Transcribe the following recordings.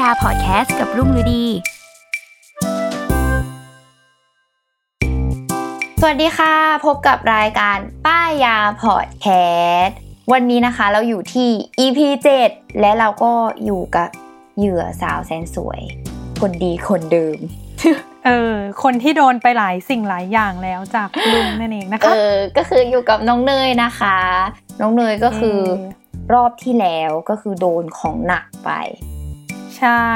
ยยาพอดแคสต์กับรุ่งฤดี สวัสดีค่ะ พบกับรายการป้ายยาพอดแคสต์วันนี้นะคะเราอยู่ที่ EP 7 และเราก็อยู่กับเหยื่อสาวแสนสวย คนดีคนเดิม เออ คนที่โดนไปหลายสิ่งหลายอย่างแล้วจากลุงนั่นเองนะเอคะอก็คืออยู่กับน้องเนยนะคะ น้องเนยก็คือเออรอบที่แล้วก็คือโดนของหนักไป ใช่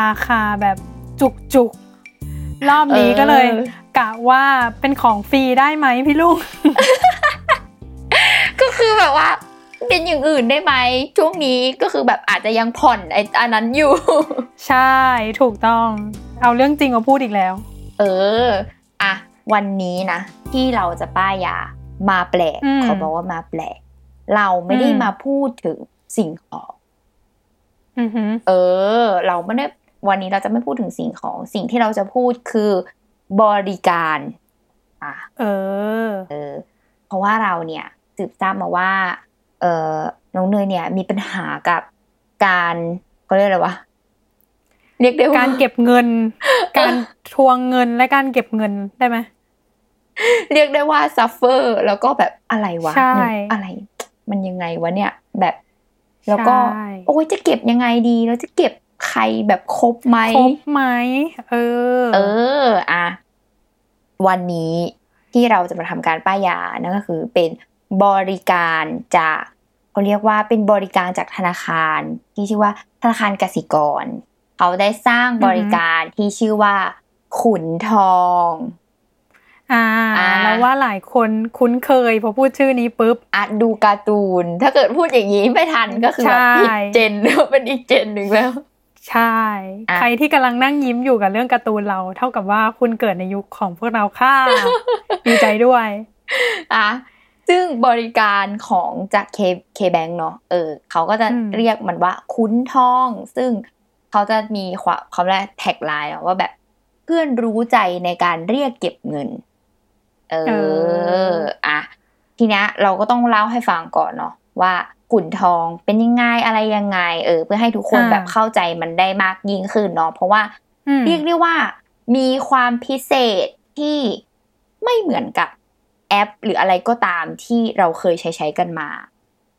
ราคาแบบจุกจุกๆรอบนี้ก็เลยเออกะว่าเป็นของฟรีได้ไหมพี่ลุง ก็คือแบบว่า เป็นอย่างอื่นได้ไหมช่วงนี้ก็คือแบบอาจจะยังผ่อนไอ้อันนั้นอยู่ ใช่ถูกต้อง เอาเรื่องจริงมาพูดอีกแล้ว เอออะวันนี้นะ ที่เราจะป้ายยามาแปลกอืมเขาบอกว่ามาแปลก เราไม่ได้อืมมาพูดถึงสิ่งของอือหือ เออ เราไม่ได้วันนี้เราจะไม่พูดถึงสิ่งของสิ่งที่เราจะพูดคือบริการ อะ เออ เออ เพราะว่าเราเนี่ยสืบทราบมาว่า เออน้องเนยเนี่ย มีปัญหากับการเขาเรียกอะไรวะเรียกได้ว่าการเก็บเงิน การทวงเงินและการเก็บเงินได้ไหมเรียกได้ว่าซัฟเฟอร์แล้วก็แบบอะไรวะใช่เนี่ยอะไร มันยังไงวะเนี่ย แบบ แล้วก็ใช่โอ้ยจะเก็บยังไงดีแล้วจะเก็บใครแบบครบไหมครบไหมเออ เอออะวันนี้ที่เราจะมาทำการป้ายยานั่นก็คือเป็นบริการจากเขาเรียกว่าเป็นบริการจากธนาคาร ที่ชื่อว่าธนาคารกสิกร เขาได้สร้างบริการที่ชื่อว่า ขุนทอง อ่าอ่าแล้วว่าหลายคนคุ้นเคยพอพูดชื่อนี้ปุ๊บอะดูการ์ตูน ถ้าเกิดพูดอย่างนี้ไม่ทันก็คือแบบใช่ผิดเจนเป็นอีกเจนหนึ่งแล้วใช่อะใครที่กำลังนั่งยิ้มอยู่กับเรื่องการ์ตูนเรา เท่ากับว่าคุณเกิดในยุคของพวกเราค่ะดีใจด้วยอะซึ่งบริการของจากเคเคแบงเนาะเออเขาก็จะอืมเรียกมันว่าคุ้นทอง ซึ่งเขาจะมีความเขาเรียกแท็กไลน์ว่าแบบเพื่อนรู้ใจในการเรียกเก็บเงิน เอออะทีเนี้ยเราก็ต้องเล่าให้ฟังก่อนเนาะว่าขุนทองเป็นยังไงอะไรยังไง เออ เพื่อให้ทุกคนอ่าแบบเข้าใจมันได้มากยิ่งขึ้นเนาะเพราะว่าอืมเรียกได้ว่ามีความพิเศษที่ไม่เหมือนกับแอป หรืออะไรก็ตามที่เราเคยใช้ใช้กันมา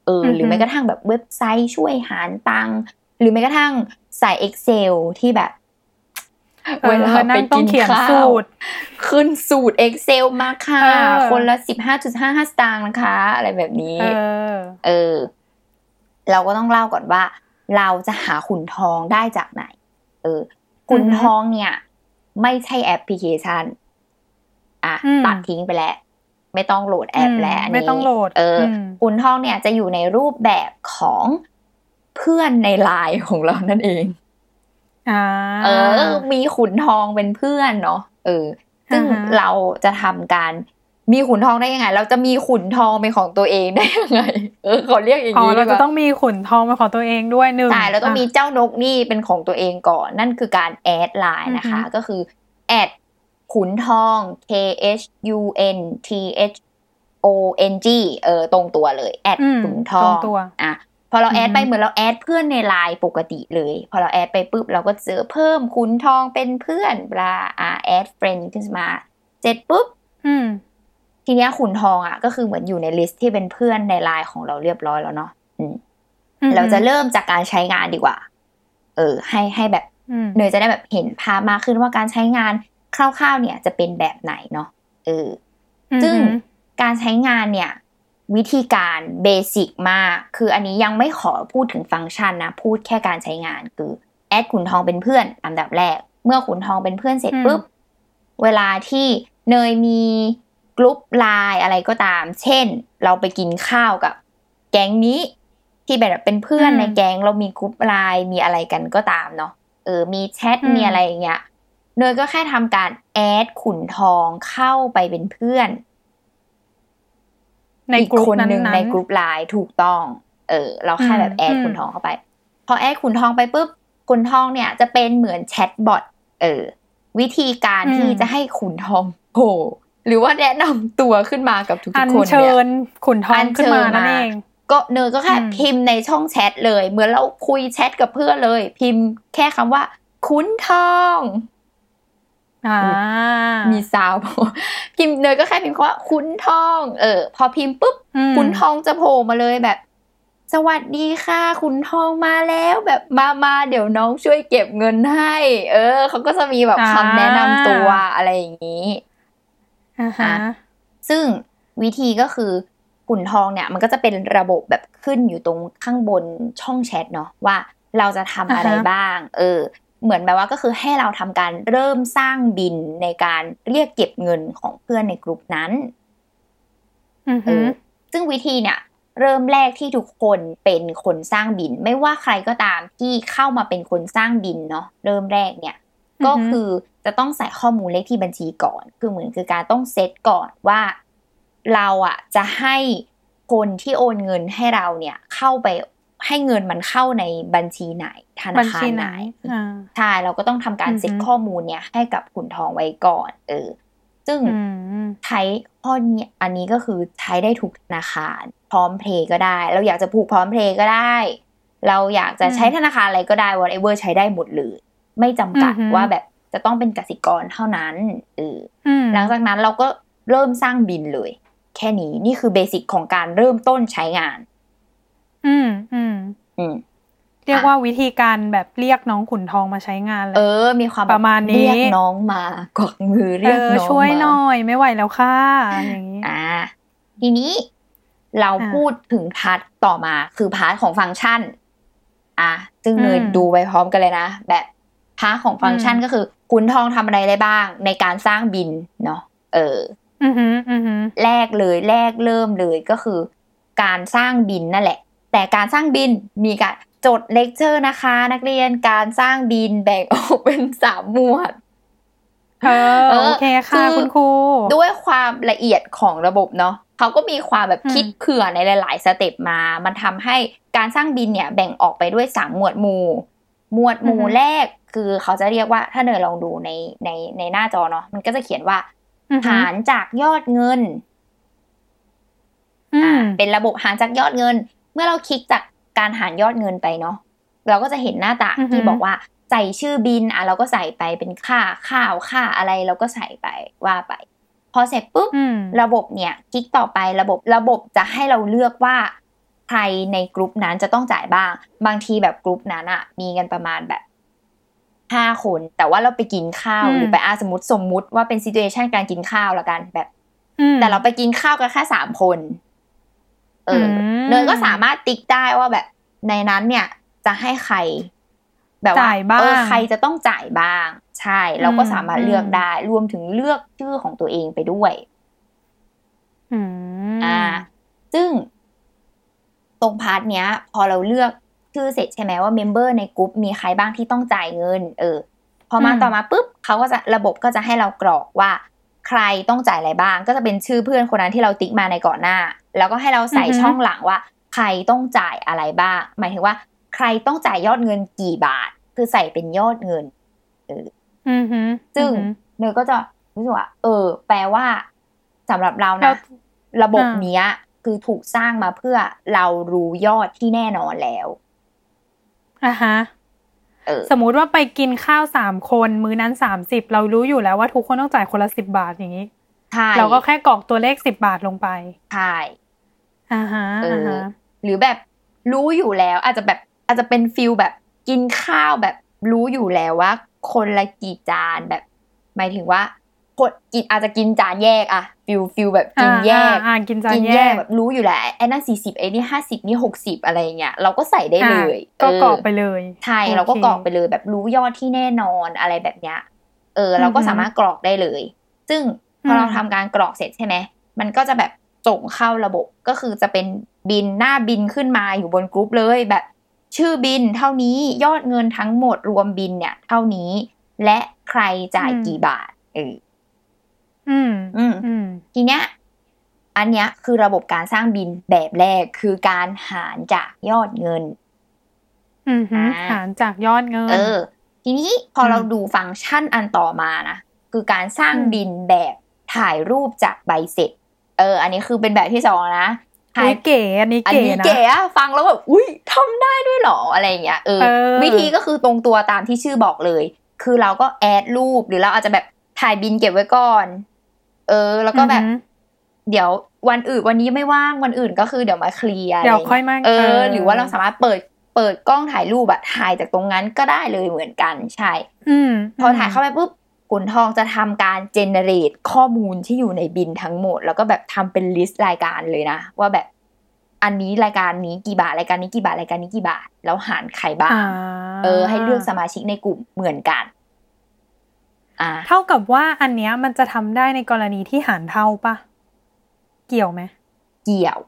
เอออือฮึหรือแม้กระทั่งแบบเว็บไซต์ช่วยหารตังค์หรือแม้กระทั่งใส่ Excel ที่แบบ เออเวลานั่ไปงต้อกิงนเขียนข้าสูวตรขึ้นสูตร Excel มาค่ะเออคนละสิบห้าจุดห้าห้าสตางค์นะคะ อะไรแบบนี้เออเออ เราก็ต้องเล่าก่อนว่า เราจะหาขุนทองได้จากไหน เออ ขุนทองเนี่ย ไม่ใช่แอปพลิเคชัน อะอืมตัดทิ้งไปแล้ว ไม่ต้องโหลดแอปอืมแล้วอันนี้ไม่ต้องโหลด เอออมขุนทองเนี่ยจะอยู่ในรูปแบบของเพื่อนในไลน์ของเรานั่นเองอ่า เออ มีขุนทองเป็นเพื่อนเนาะเออ ซึ่งอ่าฮะเราจะทำการมีขุนทองได้ยังไง เราจะมีขุนทองเป็นของตัวเองได้ยังไง เออขอเรียกอย่างอ๋อนี้ดีเรากจะว่าต้องมีขุนทองเป็นของตัวเองด้วยหนึ่งใช่เราต้องมีะเจ้านกนี่เป็นของตัวเองก่อน นั่นคือการ add ไลน์นะคะอือฮึก็คือ add ขุนทอง K H U N T H O N G เออตรงตัวเลย add อืมขุนทองตรงงตัวอะ พอเราแอดอือฮึไปเหมือนเรา add เพื่อนในไลน์ปกติเลย พอเรา add ไปปุ๊บเราก็เจอเพิ่มขุนทองเป็นเพื่อนปลาอะ add friend ขึ้นมาเสร็จปุ๊บอืมทีเนี้ยขุนทองอะ ก็คือเหมือนอยู่ใน list ที่เป็นเพื่อนในไลน์ของเราเรียบร้อยแล้วเนาะอืมเราจะเริ่มจากการใช้งานดีกว่า เออ ให้ให้แบบอืมเนยจะได้แบบเห็นภาพมากขึ้นว่าการใช้งานคร่าวๆเนี่ยจะเป็นแบบไหนเนาะเออซึ่งอือหือการใช้งานเนี่ย วิธีการ basic มาก คืออันนี้ยังไม่ขอพูดถึงฟังก์ชันนะ พูดแค่การใช้งานคือ add ขุนทองเป็นเพื่อนอันดับแรก เมื่อขุนทองเป็นเพื่อนเสร็จปุ๊บ เวลาที่เนยมีกลุ่มไลน์อะไรก็ตาม เช่น เราไปกินข้าวกับ แก๊งนี้ที่แบบเป็นเพื่อนอืมในแก๊งเรามีกลุ่มไลน์มีอะไรกันก็ตามเนาะเออมีแชทอืมมีอะไรอย่างเงี้ยเนยก็แค่ทำการแอดขุนทองเข้าไปเป็นเพื่อน ในอีกกลุ่คนมนั้นหนึ่งๆในกลุ่มไลน์ถูกต้อง เออ เราแค่แบบอืมแอดอืมขุนทองเข้าไป พอ add ขุนทองไปปุ๊บขุนทองเนี่ยจะเป็นเหมือน chatbot เออ วิธีการที่จะให้ขุนทองโผล่หรือว่าแนะนำตัวขึ้นมากับทุกๆคนเชิเนี่ยอัญเชิญขุนทองขึ้นมานั่นเองก็เนยก็แค่อืมพิมพ์ในช่องแชทเลย เหมือนเราคุยแชทกับเพื่อนเลย พิมพ์แค่คำว่าขุนทองอ่า มี sound พิมพ์เนยก็แค่พิมพ์คำว่าขุนทอง เออ พอพิมพ์ปุ๊บอืมขุนทองจะโผล่มาเลยแบบ สวัสดีค่ะขุนทองมาแล้วแบบมามาเดี๋ยวน้องช่วยเก็บเงินให้ เออเขาก็จะมีแบบคำแนะนำตัวอะไรอย่างนี้อ่าฮะซึ่งวิธีก็คือขุนทองเนี่ยมันก็จะเป็นระบบแบบขึ้นอยู่ตรงข้างบนช่องแชทเนาะว่าเราจะทำอะไรอ่าฮะบ้าง เออ เหมือนแบบว่าก็คือให้เราทำการเริ่มสร้างบินในการเรียกเก็บเงินของเพื่อนในกลุ่มนั้นอือเอฮึอซึ่งวิธีเนี่ย เริ่มแรกที่ทุกคนเป็นคนสร้างบิน ไม่ว่าใครก็ตามที่เข้ามาเป็นคนสร้างบินเนาะเริ่มแรกเนี่ย ก็คือจะต้องใส่ข้อมูลเลขที่บัญชีก่อน คือเหมือนคือการต้องเซตก่อนว่า เราอะจะให้คนที่โอนเงินให้เราเนี่ย เข้าไป ให้เงินมันเข้าในบัญชีไหนธนาบัญคารชีไหไหนนอ่าใช่เราก็ต้องทำการอือฮึเซตข้อมูลเนี่ยให้กับขุนทองไว้ก่อน เออ ซึ่งอืมใช้ข้อนี้อันนี้ก็คือใช้ได้ทุกธนาคาร พร้อมเพย์ก็ได้ เราอยากจะผูกพร้อมเพย์ก็ได้ เราอยากจะใช้อืมธนาคารอะไรก็ได้ whatever ใช้ได้หมดเลย ไม่จำกัดอือฮึว่าแบบจะต้องเป็นกสิกรเท่านั้นเอออืมหลังจากนั้นเราก็เริ่มสร้างบินเลย แค่นี้นี่คือเบสิกของการเริ่มต้นใช้งาน อืมอืมอืมเรียกว่าวิธีการแบบเรียกน้องขุนทองมาใช้งานเลเอยอมีความแบบประมาณนี้เรียกน้องมากวักมือเรียกเออน้องช่วยมาหน่อยไม่ไหวแล้วค่ะอย่างนี้อ่า ทีนี้เราอ่าพูดถึง part ต่อมา คือ part ของฟังก์ชัน อะซึ่งอืมเนยดูไปพร้อมกันเลยนะแบบ part ของฟังก์ชันอืมก็คือขุนทองทำอะไรได้บ้าง ในการสร้างบิลเนาะเอออือหืออือหือแรกเลยแรกเริ่มเลยก็คือ การสร้างบิลนั่นแหละ แต่การสร้างบิลมีการจดเลคเชอร์นะคะ นักเรียนการสร้างบิลแบ่งออกเป็นสามหมวดเออเออโอเคค่ะคือคุณครูด้วยความละเอียดของระบบเนาะเขาก็มีความแบบอืมคิดเผื่อในหลาย ๆ สเต็ปมา มันทำให้การสร้างบินเนี่ยแบ่งออกไปด้วยสามหมวดหมู่ หมวดหมู่แรกคือเขาจะเรียกว่าถ้าเนยลองดูในในในหน้าจอเนาะมันก็จะเขียนว่าอือหือหารจากยอดเงินอือ่ามเป็นระบบหารจากยอดเงินเมื่อเราคลิกจากการหารยอดเงินไปเนาะเราก็จะเห็นหน้าต่างอือฮึที่บอกว่าใส่ชื่อบินอะเราก็ใส่ไปเป็นค่าข้าวค่าอะไรเราก็ใส่ไปว่าไป พอเสร็จปุ๊บอืมระบบเนี่ยคลิกต่อไประบบระบบจะให้เราเลือกว่า ใครในกลุ่มนั้นจะต้องจ่ายบ้าง บางทีแบบกลุ่มนั้นอะมีกันประมาณแบบห้าคนแต่ว่าเราไปกินข้าวอืมหรือไปอาสมมติสมมุติว่าเป็นซี t u เ t ชันการกินข้าวละกันแบบอืมแต่เราไปกินข้าวกันแค่สามคน เอออมเนยก็สามารถติ๊กได้ว่าแบบในนั้นเนี่ยจะให้ใคร แบบว่าจ่ายบ้างเออใครจะต้องจ่ายบ้าง ใช่เราก็อืมสามารถเลือกอืมได้ รวมถึงเลือกชื่อของตัวเองไปด้วยอืมอ่า ซึ่ง ตรง part เนี้ย พอเราเลือกชื่อเสร็จใช่ไหมว่า member ในกลุ่มมีใครบ้างที่ต้องจ่ายเงิน เออ พอมาอืมต่อมาปุ๊บเขาก็จะระบบก็จะให้เรากรอกว่า ใครต้องจ่ายอะไรบ้าง ก็จะเป็นชื่อเพื่อนคนนั้นที่เราติ๊กมาในก่อนหน้า แล้วก็ให้เราใส่ช่องหลังว่า ใครต้องจ่ายอะไรบ้าง หมายถึงว่า ใครต้องจ่ายยอดเงินกี่บาท คือใส่เป็นยอดเงินอือหือซึ่งอือหือเนยก็จะรู้สึกว่าเออ แปลว่าสำหรับเราเรานะ ระบบอ่าเนี้ย คือถูกสร้างมาเพื่อเรารู้ยอดที่แน่นอนแล้วอะฮะเออสมมุติว่าไปกินข้าวสามคนมื้อนั้นสามสิบเรารู้อยู่แล้วว่าทุกคนต้องจ่ายคนละสิบบาทอย่างนี้ ใช่ เราก็แค่กรอกตัวเลขสิบบาทลงไป ใช่ อ่าฮะเออ่าอฮะหรือแบบรู้อยู่แล้ว อาจจะแบบอาจจะเป็น feel แบบกินข้าวแบบรู้อยู่แล้วว่า คนละกี่จานแบบ หมายถึงว่าคนกินอาจจะกินจานแยกอะ feel feel แบบกินแยกอ่าอ่ากินจานกินแยกแยกแบบรู้อยู่แล้วไอ้นั่นสี่สิบไอ้นี่ห้าสิบนี่หกสิบอะไรอย่างเงี้ยเราก็ใส่ได้เลยอะก็กรอกไปเลยใช่โอเคเราก็กรอกไปเลย แบบรู้ยอดที่แน่นอนอะไรแบบเนี้ยเออ เราก็อือฮึสามารถกรอกได้เลย ซึ่งพอเราอืมทำการกรอกเสร็จใช่ไหมมันก็จะแบบ ส่งเข้าระบบก็คือจะเป็นบินหน้าบินขึ้นมาอยู่บนกรุ๊ปเลยแบบ ชื่อบินเท่านี้ยอดเงินทั้งหมดรวมบินเนี่ย เท่านี้ และใครจ่ายกี่บาทเอออืมอืมอืมทีเนี้ยอันเนี้ยคือระบบการสร้างบินแบบแรกคือการหารจากยอดเงินอืมฮึอ่าหารจากยอดเงิน เออ ทีนี้พออมเราดูฟังก์ชันอันต่อมานะคือการสร้างอืมบินแบบถ่ายรูปจากใบเสร็จ เออ อันนี้คือเป็นแบบที่สองนะถ่าอุ๊ยยเก๋อันนี้อันเก๋นี้นะเก๋อะฟังแล้วแบบอุ้ยทำได้ด้วยเหรออะไรอย่างเงี้ยเออเออวิธีก็คือตรงตัวตามที่ชื่อบอกเลย คือเราก็แอดรูปหรือเราอาจจะแบบถ่ายบินเก็บไว้ก่อน เออ แล้วก็แบบอือฮึเดี๋ยววันอื่นวันนี้ไม่ว่างวันอื่นก็คือเดี๋ยวมาเคลียร์เดี๋ยวะไรค่อยมาเอเอออ หรือว่าเราสามารถเปิดเปิดกล้องถ่ายรูปอะถ่ายจากตรงนั้นก็ได้เลยเหมือนกันใช่อืมพอถ่ายเข้าไปปุ๊บ ขุนทองจะทำการเจเนเรตข้อมูลที่อยู่ในบินทั้งหมด แล้วก็แบบทำเป็นลิสต์รายการเลยนะ ว่าแบบอันนี้รายการนี้กี่บาทรายการนี้กี่บาทรายการนี้กี่บาท แล้วหารใครบ้างอ่าเออ ให้เลือกสมาชิกในกลุ่มเหมือนกันอ่าเท่ากับว่าอันเนี้ยมันจะทำได้ในกรณีที่หารเท่าปะเกี่ยวไหมเกี่ยว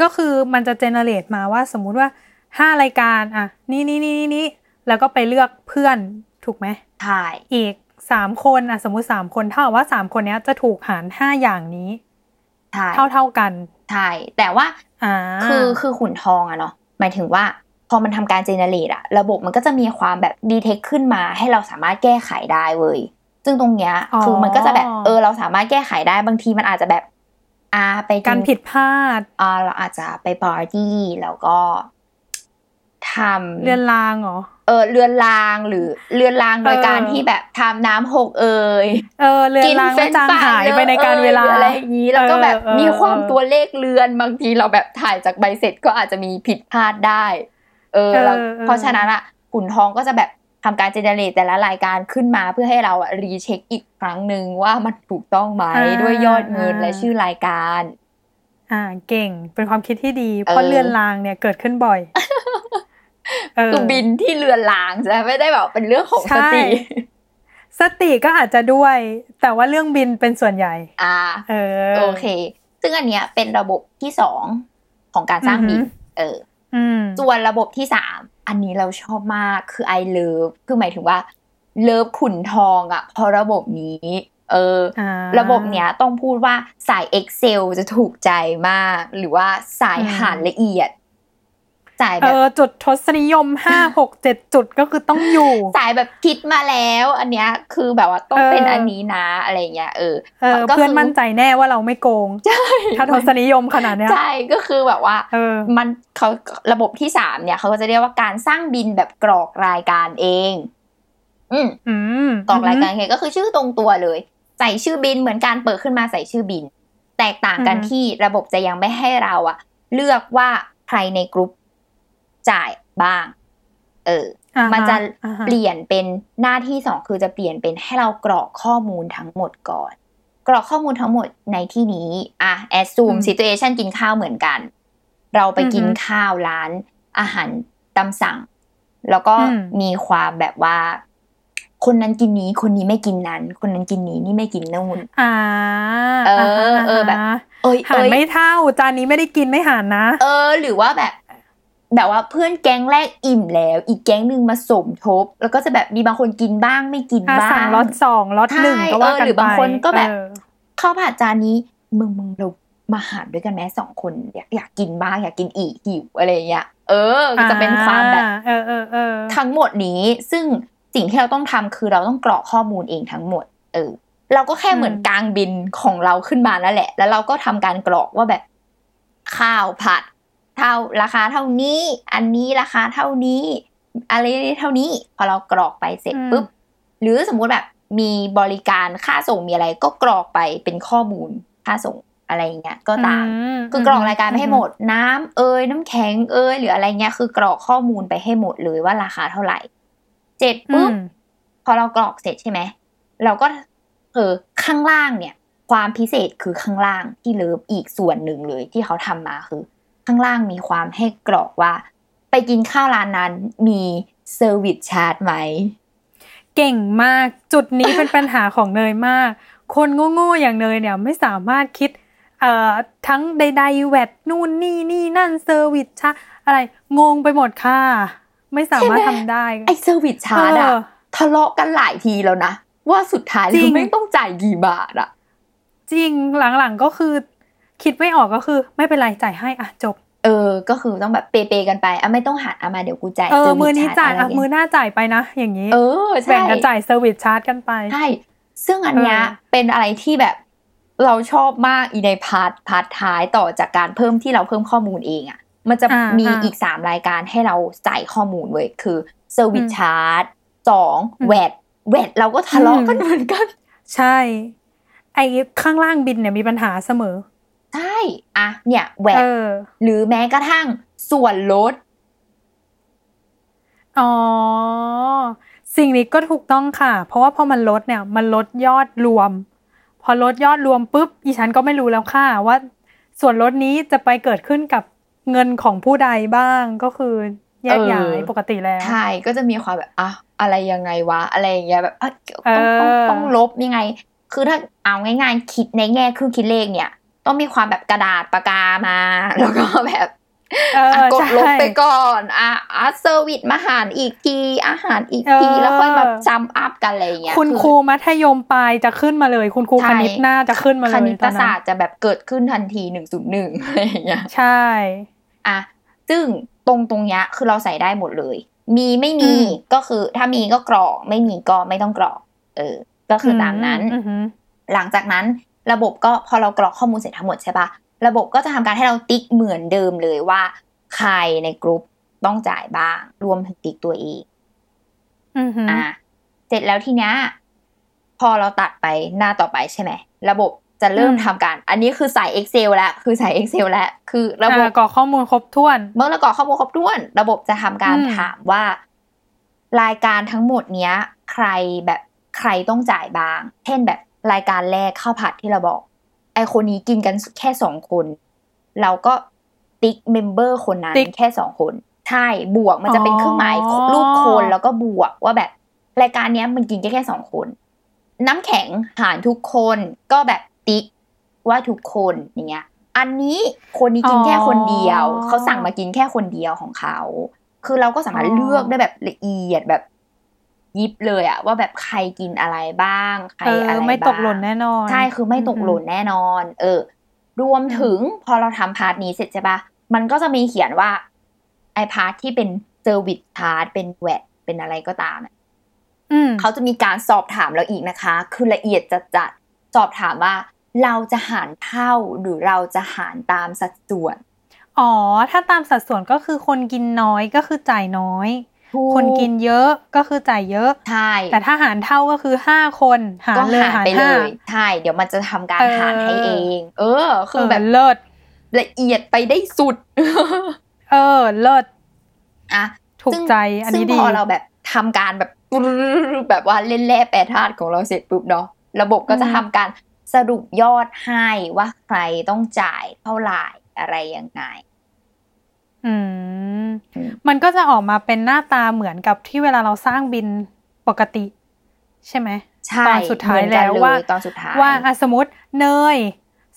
ก็คือมันจะเจเนเรตมาว่าสมมุติว่าห้ารายการ อะ นี่นี่นี่นี่นี่แล้วก็ไปเลือกเพื่อนถูกไหม ใช่อีกสามคนอะสมมุติสามคนเท่ากับว่าสามคนเนี้ยจะถูกหารห้าอย่างนี้ใช่เท่าเท่ากันใช่แต่ว่าอ่าคือคือขุนทองอะเนาะหมายถึงว่าพอมันทำการเจเนเรตอะระบบมันก็จะมีความแบบดีเทคขึ้นมาให้เราสามารถแก้ไขได้เว้ยซึ่งตรงเนี้ยคือมันก็จะแบบเออเราสามารถแก้ไขได้บางทีมันอาจจะแบบอ่าไปนการผิดพลาดอ่าเราอาจจะไปปาร์ตี้แล้วก็ ทำเรือนรางเหรอเออเรือนรางหรือเรือนรางโดยเออการที่แบบทำน้ำหกเอ่ยเออเรือนรางไม่จางหายไปในการเวลาอออะไรอย่างนี้แล้วก็แบบเออเออมีความเออตัวเลขเรือนบางทีเราแบบถ่ายจากใบเสร็จก็อาจจะมีผิดพลาดได้ เออแล้วเออเออเพราะฉะนั้นอะขุนทองก็จะแบบทำการเจเนเรตแต่ละรายการขึ้นมาเพื่อให้เราอะรีเช็คอีกครั้งหนึ่งว่ามันถูกต้องไหมด้วยยอดเงินและชื่อรายการ อ่าเก่งเป็นความคิดที่ดีเพราะเออเรือนรางเนี่ยเกิดขึ้นบ่อยเออ คือบินที่เรือนรางใช่ไหมไม่ได้แบบเป็นเรื่องของสใช่ติ สติก็อาจจะด้วย แต่ว่าเรื่องบินเป็นส่วนใหญ่ อ่า เออ โอเค ซึ่งอันเนี้ยเป็นระบบที่สองของการสร้างบินอือฮึเอออืมส่วนระบบที่สามอันนี้เราชอบมากคือ I love คือหมายถึงว่า เลิฟขุนทองอะเพราะระบบนี้ เอออ่าระบบเนี้ยต้องพูดว่าสาย Excel จะถูกใจมาก หรือว่าสายอืมหารละเอียด สายแบเอบอจุดทศนิยมห้าหกเจ็ดจุดก็คือต้องอยู่สายแบบคิดมาแล้ว อันเนี้ยคือแบบว่าต้องเออเป็นอันนี้นะอะไรเงี้ยเออเออก็คืเพื่อนมั่นใจแน่ว่าเราไม่โกงใช่ถ้าทศนิยมขนาดเนี้ยใช่ก็คือแบบว่าเออมันเขาระบบที่สามเนี่ยเขาก็จะเรียกว่าการสร้างบินแบบกรอกรายการเองอืมอืมกรอกรายการเองก็คือชื่อตรงตัวเลย ใส่ชื่อบินเหมือนการเปิดขึ้นมาใส่ชื่อบิน แตกต่างกันที่ระบบจะยังไม่ให้เราอะเลือกว่าใครในกรุ๊ป จ่ายบ้าง เอออ่าฮมันจะอ่าฮเปลี่ยนเป็นหน้าที่สองคือจะเปลี่ยนเป็นให้เรากรอกข้อมูลทั้งหมดก่อน กรอกข้อมูลทั้งหมดในที่นี้อะ assume situation กินข้าวเหมือนกัน เราไปกินข้าวร้านอาหารตามสั่ง แล้วก็มีความแบบว่า คนนั้นกินนี้ คนนี้ไม่กินนั้น คนนั้นกินนี้นี่ไม่กินนู่นอ่า เออฮะเออแบบาฮะเอ้ยหารเอ้ยไม่เท่าจานนี้ไม่ได้กินไม่หารนะ เออ หรือว่าแบบ แบบว่าเพื่อนแก๊งแรกอิ่มแล้ว อีกแก๊งหนึ่งมาสมทบ แล้วก็จะแบบมีบางคนกินบ้างไม่กินอะบ้างสั่งล็อตสองล็อตหนึ่งใช่ก็ว่ากันเออหรือบางคนก็แบบเออข้าวผัดจานนี้มึงมึงเรามาหารด้วยกันไหมสองคนอยากอยากกินบ้างอยากกินอีกหิวอะไรอย่างเงี้ยเออก็จะเป็นความแบบอ่เออเออเออทั้งหมดนี้ซึ่งสิ่งที่เราต้องทำคือเราต้องกรอกข้อมูลเองทั้งหมด เออ เราก็แค่เหมือนกลางบินของเราขึ้นมานั่นแหละ แล้วเราก็ทำการกรอกว่าแบบ ข้าวผัด เท่าราคาเท่านี้ อันนี้ราคาเท่านี้ อะไรเท่านี้ พอเรากรอกไปเสร็จปุ๊บ หรือสมมุติแบบมีบริการค่าส่งมีอะไรก็กรอกไปเป็นข้อมูลค่าส่งอะไรอย่างเงี้ยก็ตามคือกรอกรายการไปให้หมด น้ำเอยน้ำแข็งเอยหรืออะไรเงี้ยคือกรอกข้อมูลไปให้หมดเลยว่าราคาเท่าไหร่เสร็จอืปุ๊บมพอเรากรอกเสร็จใช่ไหมเราก็เออข้างล่างเนี่ย ความพิเศษคือข้างล่างที่ love อีกส่วนหนึ่งเลยที่เขาทำมาคือ ข้างล่างมีความให้กรอกว่า ไปกินข้าวร้านนั้นมี service charge ไหม เก่งมากจุดนี้เป็นปัญหาของเนยมาก คนโง่ๆอย่างเนยเนี่ยไม่สามารถคิดเอ่อทั้งใดๆ VAT นู่นนี่นี่นั่น service charge อะไรงงไปหมดค่ะ ไม่สามารถทำได้ไอ service charge อะเออทะเลาะกันหลายทีแล้วนะว่าสุดท้ายจริคืองไม่ต้องจ่ายกี่บาทอะจริงหลังๆก็คือ คิดไม่ออกก็คือไม่เป็นไรจ่ายให้อะจบ เออ ก็คือต้องแบบเปย์ๆกันไปอะไม่ต้องหันอะมาเดี๋ยวกูจ่ายเออซร์วิสมือนี้จ่ายชร์จอะไรมือหน้าจ่ายไปนะ อย่างนี้ เออใช่แบ่งกันจ่ายเซอร์วิสชาร์จกันไปใช่ซึ่งอันเนี้ยเออเป็นอะไรที่แบบเราชอบมากอีในพาร์ทพาร์ทท้ายต่อจากการเพิ่มที่เราเพิ่มข้อมูลเองอะ่ะมันจะอ่ามีอ่าอีกสามรายการให้เราใส่ข้อมูลเว้ยคือ service อืมชาร์จสองอืม VAT VAT เราก็ทะเลาะกันอืมเหมือนกัน ใช่ ไอ้ข้างล่างบิลเนี่ยมีปัญหาเสมอ ใช่อะเนี่ย VAT เออหรือแม้กระทั่งส่วนลดอ๋อ สิ่งนี้ก็ถูกต้องค่ะ เพราะว่าพอมันลดเนี่ย มันลดยอดรวม พอลดยอดรวมปุ๊บอีฉันก็ไม่รู้แล้วค่ะ ว่าส่วนลดนี้จะไปเกิดขึ้นกับเงินของผู้ใดบ้างก็คือแยกย้ายปกติแล้วใช่ก็จะมีความแบบอะอะไรยังไงวะ อะไรอย่างเงี้ยแบบอะต้องต้องเออต้องลบยังไง คือถ้าเอาง่ายๆ คิดในแง่เครื่องคิดเลขเนี่ย ต้องมีความแบบกระดาษปากกามา แล้วก็แบบเอออะกดใช่ลบไปก่อนอะอะเซอร์วิสมาหารอีกทีอาหารอีกทีเออแล้วค่อยมาจำอัพกันอะไรอย่างเงี้ยคุณครูมัธยมปลายจะขึ้นมาเลย คุณครูใช่คณิตหน้าจะขึ้นมาเลยคณิตตอนนั้นศาสตร์จะแบบเกิดขึ้นทันทีหนึ่งศูนย์หนึ่งอะไรอย่างเงี้ยใช่อะซึ่งตรงตรงเนี้ยคือเราใส่ได้หมดเลย มีไม่มีอืมก็คือถ้ามีก็กรอกไม่มีก็ไม่ต้องกรอก เออ ก็คือตามนั้นอือหือหลังจากนั้น ระบบก็พอเรากรอกข้อมูลเสร็จทั้งหมดใช่ปะระบบก็จะทำการให้เราติ๊กเหมือนเดิมเลยว่า ใครในกลุ่มต้องจ่ายบ้าง รวมถึงติ๊กตัวเองอือหืออะเสร็จแล้วทีเนี้ยพอเราตัดไปหน้าต่อไปใช่ไหมระบบจะเริ่มอืมทำการ อันนี้คือใส่ Excel แล้วคือใส่ Excel แล้วคือระบบอ่ากรอกข้อมูลครบถ้วน เมื่อเรากรอกข้อมูลครบถ้วน ระบบจะทำการอืมถามว่า รายการทั้งหมดเนี้ย ใครแบบใครต้องจ่ายบ้าง เช่นแบบ รายการแรกข้าวผัดที่เราบอก ไอคนนี้กินกันแค่สองคน เราก็ติ๊กเมมเบอร์คนนั้นติ๊กแค่สองคน ใช่บวกมันจะเป็นอ๋อเครื่องหมายรูปคนแล้วก็บวกว่าแบบ รายการเนี้ยมันกินแค่แค่สองคน น้ำแข็งหารทุกคนก็แบบติ๊กว่าทุกคนอย่างเงี้ย อันนี้คนนี้กินแค่คนเดียวอ๋อเขาสั่งมากินแค่คนเดียวของเขา คือเราก็สามารถอ๋อเลือกได้แบบละเอียดแบบ ยิบเลยอะว่าแบบใครกินอะไรบ้างใครเอออะไรไม่บ้างตกหล่นแน่นอน ใช่คือไม่ตกหล่นอือหือแน่นอน เออ รวมถึงพอเราทำ part นี้เสร็จใช่ปะมันก็จะมีเขียนว่า ไอ part ที่เป็น service charge เป็น VAT เป็นอะไรก็ตามอะอืมเขาจะมีการสอบถามเราอีกนะคะ คือละเอียดจัดจัดๆสอบถามว่า เราจะหารเท่าหรือเราจะหารตามสัดส่วน อ๋อ ถ้าตามสัดส่วนก็คือคนกินน้อยก็คือจ่ายน้อยถูก คนกินเยอะก็คือจ่ายเยอะใช่แต่ถ้าหารเท่าก็คือห้าคนหารก็เลยหารหารไปเลห้ายใช่เดี๋ยวมันจะทำการเออหารให้เอง เออ คือเออแบบเลิศละเอียดไปได้สุด เออ เลิศอะถูกซึ่งใจอันนี้ซึ่งดีพอเราแบบทำการแบบแบบว่าเล่นแร่แปรธาตุของเราเสร็จปุ๊บเนาะระบบก็จะอืมทำการสรุปยอดให้ว่าใครต้องจ่ายเท่าไหร่อะไรยังไง อืมอืมมันก็จะออกมาเป็นหน้าตาเหมือนกับที่เวลาเราสร้างบินปกติ ใช่ไหมใช่ตอนสุดท้ายเหมือนกันแล้วเลยว่าตอนสุดท้ายว่าอะสมมติเนย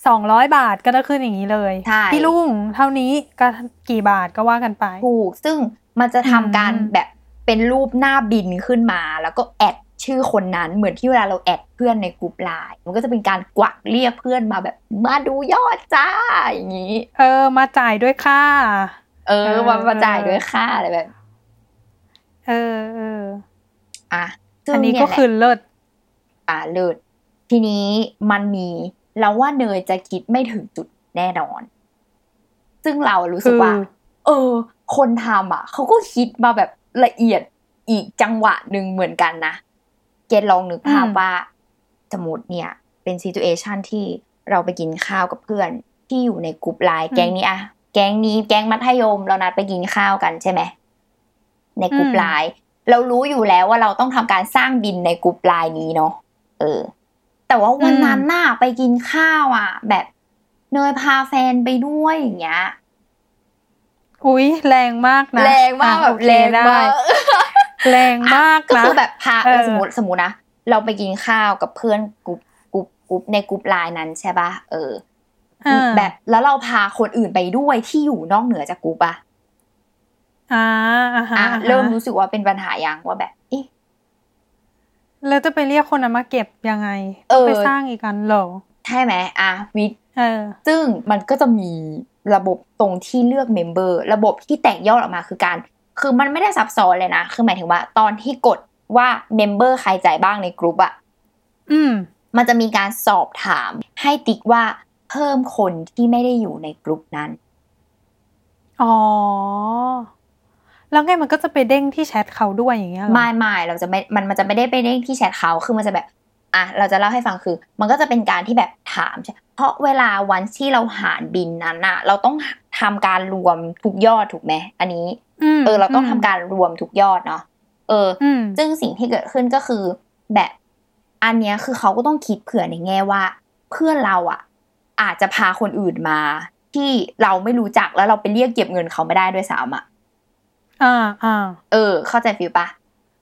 สองร้อยบาทก็จะขึ้นอย่างนี้เลยใช่พี่ลุงเท่านี้ก็กี่บาทก็ว่ากันไปถูกซึ่งมันจะทำการอืมแบบเป็นรูปหน้าบินขึ้นมา แล้วก็แอดชื่อคนนั้นเหมือนที่เวลาเราแอดเพื่อนในกลุ่มไลน์มันก็จะเป็นการกวักเรียกเพื่อนมาแบบ มาดูยอดจ้าอย่างนี้ เออ มาจ่ายด้วยค่า เออเออมามาจ่ายด้วยค่าอะไรแบบ เออเอออะซึ่งอันนี้เยก็แหละคือเลิศอ่าเลิศทีนี้มันมีเราว่าเนยจะคิดไม่ถึงจุดแน่นอน ซึ่งเรารู้สึกว่าคือเออ คนทำอะเขาก็คิดมาแบบละเอียดอีกจังหวะหนึ่งเหมือนกันนะเกดลองนึกภาพอืมว่าสมมติเนี่ย เป็นซี t u เอชันที่เราไปกินข้าวกับเพื่อนที่อยู่ในกลุ่มไลน์แก๊งนี้อะ แก๊งนี้แก๊งมัธยม เรานัดไปกินข้าวกันใช่ไหมในกลุ่มไลน์เรารู้อยู่แล้วว่าเราต้องทำการสร้างบินในกลุ่มไลน์นี้เนาะเออ แต่ว่าวันนั้นน่ะไปกินข้าวอะ แบบเนยพาแฟนไปด้วยอย่างเงี้ยอุ้ยแรงมากนะแรงมากอะแบบโอเคแรงได้มากแรงมากก็นะคือแบบพาเออสมมติสมมตินะเราไปกินข้าวกับเพื่อนกลุ่มกลุ่มกลุ่มในกลุ่มไลน์นั้นใช่ปะเอออ่า แบบแล้วเราพาคนอื่นไปด้วยที่อยู่นอกเหนือจากกลุ่มอะอ่าอ่าฮะอะอ่าฮะเริ่มรู้สึกว่าเป็นปัญหายังว่าแบบเอ๊ะแล้วจะไปเรียกคนนั้นมาเก็บยังไงเออไปสร้างอีกกันเหรอใช่ไหมอะวิทเออซึ่งมันก็จะมีระบบตรงที่เลือก member ระบบที่แตกยอดออกมาคือการ คือมันไม่ได้ซับซ้อนเลยนะ คือหมายถึงว่า ตอนที่กดว่า member ใครจ่ายบ้างในกลุ่มอะอืม มันจะมีการสอบถาม ให้ติ๊กว่า เพิ่มคนที่ไม่ได้อยู่ในกลุ่มนั้น อ๋อ แล้วไงมันก็จะไปเด้งที่แชทเขาด้วยอย่างเงี้ยเหรอไม่ไม่เราจะไม่มันมันจะไม่ได้ไปเด้งที่แชทเขาคือมันจะแบบ อะเราจะเล่าให้ฟังคือ มันก็จะเป็นการที่แบบถามใช่เพราะเวลาวันที่เราหารบินนั้นอะเราต้องทำการรวมทุกยอดถูกไหมอันนี้มเออ เราต้องทำการรวมทุกยอดเนาะเอออืมซึ่งสิ่งที่เกิดขึ้นก็คือแบบอันเนี้ยคือเขาก็ต้องคิดเผื่อในแง่ว่า เพื่อนเราอะ อาจจะพาคนอื่นมา ที่เราไม่รู้จักแล้วเราไปเรียกเก็บเงินเขาไม่ได้ด้วยซ้ำอะอ่าอ่าเออ เข้าใจฟิลปะ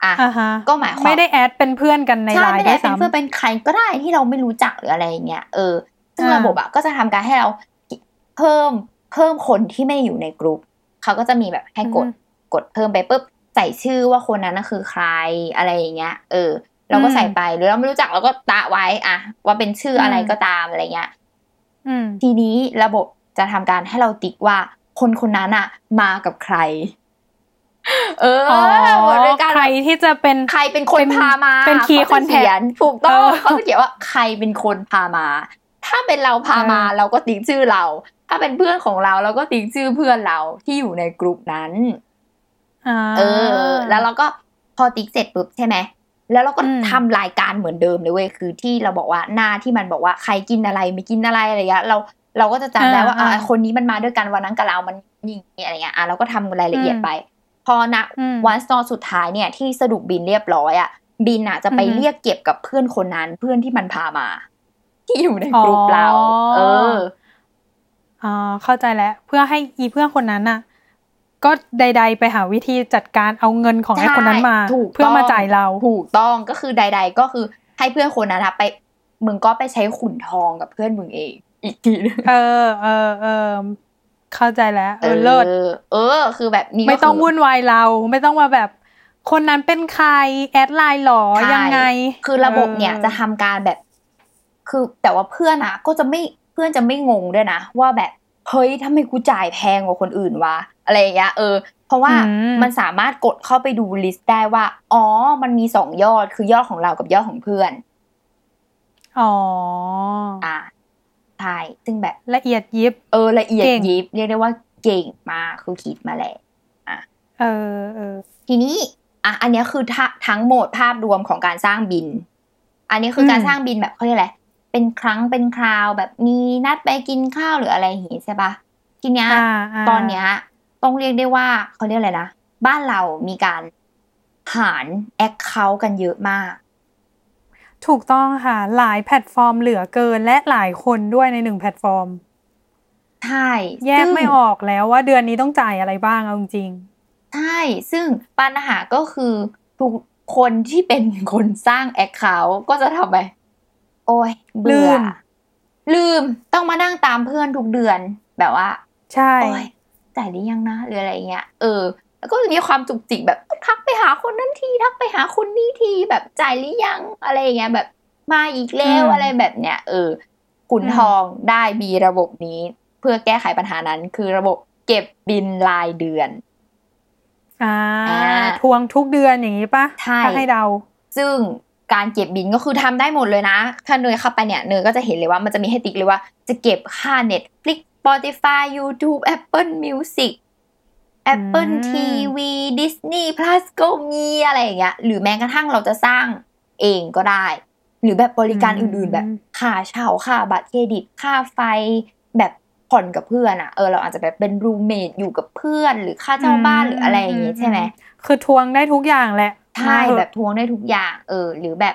อะอ่าฮะก็หมายความไม่ได้แอดเป็นเพื่อนกันในใช่ไลน์ไม่ด้ได้วยเป็นซ้ำเพื่อนเป็นใครก็ได้ที่เราไม่รู้จักหรืออะไรอย่างเงี้ยเออซึ่งอ่าระบบอะก็จะทำการให้เราเพิ่มเพิ่มคนที่ไม่อยู่ในกลุ่มเขาก็จะมีแบบให้กดกดเพิ่มไปปุ๊บใส่ชื่อว่าคนนั้นน่ะคือใครอะไรอย่างเงี้ย เออ เราก็ใส่ไปหรือเราไม่รู้จักเราก็ตะไว้อะว่าเป็นชื่ออะไรก็ตามอะไรเงี้ยอืม ทีนี้ระบบจะทำการให้เราติ๊กว่า คนคนนั้นอะมากับใคร เอออ๋อเหมือนเป็นการใครที่จะเป็นใครเป็นคนเป็นพามา เป็น key ขาจะเขียน contact ถูกต้องเออเขาจะเขียนว่าใครเป็นคนพามา ถ้าเป็นเราพามาเออเราก็ติ๊กชื่อเรา ถ้าเป็นเพื่อนของเราเราก็ติ๊กชื่อเพื่อนเราที่อยู่ในกลุ่มนั้นอ่าเออ แล้วเราก็พอติ๊กเสร็จปุ๊บใช่ไหม แล้วเราก็อืมทำรายการเหมือนเดิมเลยเว้ยคือที่เราบอกว่าหน้าที่มันบอกว่าใครกินอะไรไม่กินอะไรอะไรเงี้ยเราเราก็จะจำได้ว่าอ่าคนนี้มันมาด้วยกันวันนั้นกับเรามันยิงอะไรเงี้ยอะเราก็ทำรายละเอียดไป พอนะอืมวันสตอสุดท้ายเนี่ยที่สรุปบินเรียบร้อยอะบินอะจะไปอือฮึเรียกเก็บกับเพื่อนคนนั้นเพื่อนที่มันพามา ที่อยู่ในกลุ่มเราอ๋อเอออ่าเข้าใจแล้ว เพื่อให้อีเพื่อนคนนั้นน่ะ ก็ใด ๆ ไปหาวิธีจัดการเอาเงินของไอ้คนนั้นมาใช่ถูกเพื่อมาต้องจ่ายเราถูกต้องก็คือใด ๆ ก็คือให้เพื่อนคนนั้นอะไปมึงก็ไปใช้ขุนทองกับเพื่อนมึงเอง อีกทีนึงเออเออเออเข้าใจแล้วเออเลิศเออ คือแบบนี้ก็ไม่ต้องคืวุ่นวายเราไม่ต้องมาแบบคนนั้นเป็นใครadd LINE หรอใช่ยังไง คือระบบเนี่ยออจะทำการแบบ คือแต่ว่าเพื่อนอะก็จะไม่เพื่อนจะไม่งงด้วยนะ ว่าแบบเฮ้ยทำไมกูจ่ายแพงกว่าคนอื่นวะ อะไรอย่างเงี้ยเออ เพราะว่าอืมมันสามารถกดเข้าไปดู list ได้ว่า อ๋อ มันมีสองยอดคือยอดของเรากับยอดของเพื่อน อ๋อ อ่าใช่ซึ่งแบบละเอียดยิบ เออ ละเอียดเก่งยิบ เรียกได้ว่าเก่งมากคือคิดมาแหละเออเออ ทีนี้อะอันเนี้ยคือทะทั้งหมดภาพรวมของการสร้างบิล อันนี้คืออมการสร้างบิลแบบเขาเรียกอะไรเป็นครั้งเป็นคราวแบบมีนัดไปกินข้าวหรืออะไรอย่างงี้ใช่ปะทีเนี้ยอ่าาตอนเนี้ย ต้องเรียกได้ว่าเขาเรียกอะไรนะบ้านเรามีการหาร account กันเยอะมาก ถูกต้องค่ะ หลายแพลตฟอร์มเหลือเกินและหลายคนด้วยในหนึ่งแพลตฟอร์ม ใช่ แยกซึ่งไม่ออกแล้วว่าเดือนนี้ต้องจ่ายอะไรบ้างเอาจริงใช่ ซึ่งปัญหาก็คือทุกคนที่เป็นคนสร้างแอคเคาท์ก็จะทำไป โอ้ยเบื่อลืมลืมต้องมานั่งตามเพื่อนทุกเดือนแบบว่าๆใช่โอ้ย จ่ายหรือยังนะหรืออะไรเงี้ยเออแล้วก็จะมีความจุกจิกแบบทักไปหาคนนั้นทีทักไปหาคนนี้ทีแบบจ่ายหรือยังอะไรเงี้ยแบบมาอีกแล้วอืมอะไรแบบเนี้ยเออขุนอืมทองได้มีระบบนี้ เพื่อแก้ไขปัญหานั้น คือระบบเก็บบินรายเดือนอ่าอ่าทวงทุกเดือนอย่างนี้ปะใช่ถ้าให้เดาซึ่งการเก็บบินก็คือทำได้หมดเลยนะ ถ้าเนยเข้าไปเนี่ยเนยก็จะเห็นเลยว่ามันจะมีให้ติ๊กเลยว่าจะเก็บค่า Netflix Spotify YouTube Apple Music Apple อืม TV Disney Plus ก็มีอะไรอย่างเงี้ยหรือแม้กระทั่งเราจะสร้างเองก็ได้ หรือแบบบริการอื่นๆ แบบค่าเช่าค่าบัตรเครดิตค่าไฟแบบผ่อนกับเพื่อนอะเออเราอาจจะแบบเป็นรูเมทอยู่กับเพื่อน หรือค่าเช่าบ้านหรืออะไรอย่างงี้ใช่ไหมคือทวงได้ทุกอย่างแหละใช่มาเถอะแบบทวงได้ทุกอย่าง เออ หรือแบบ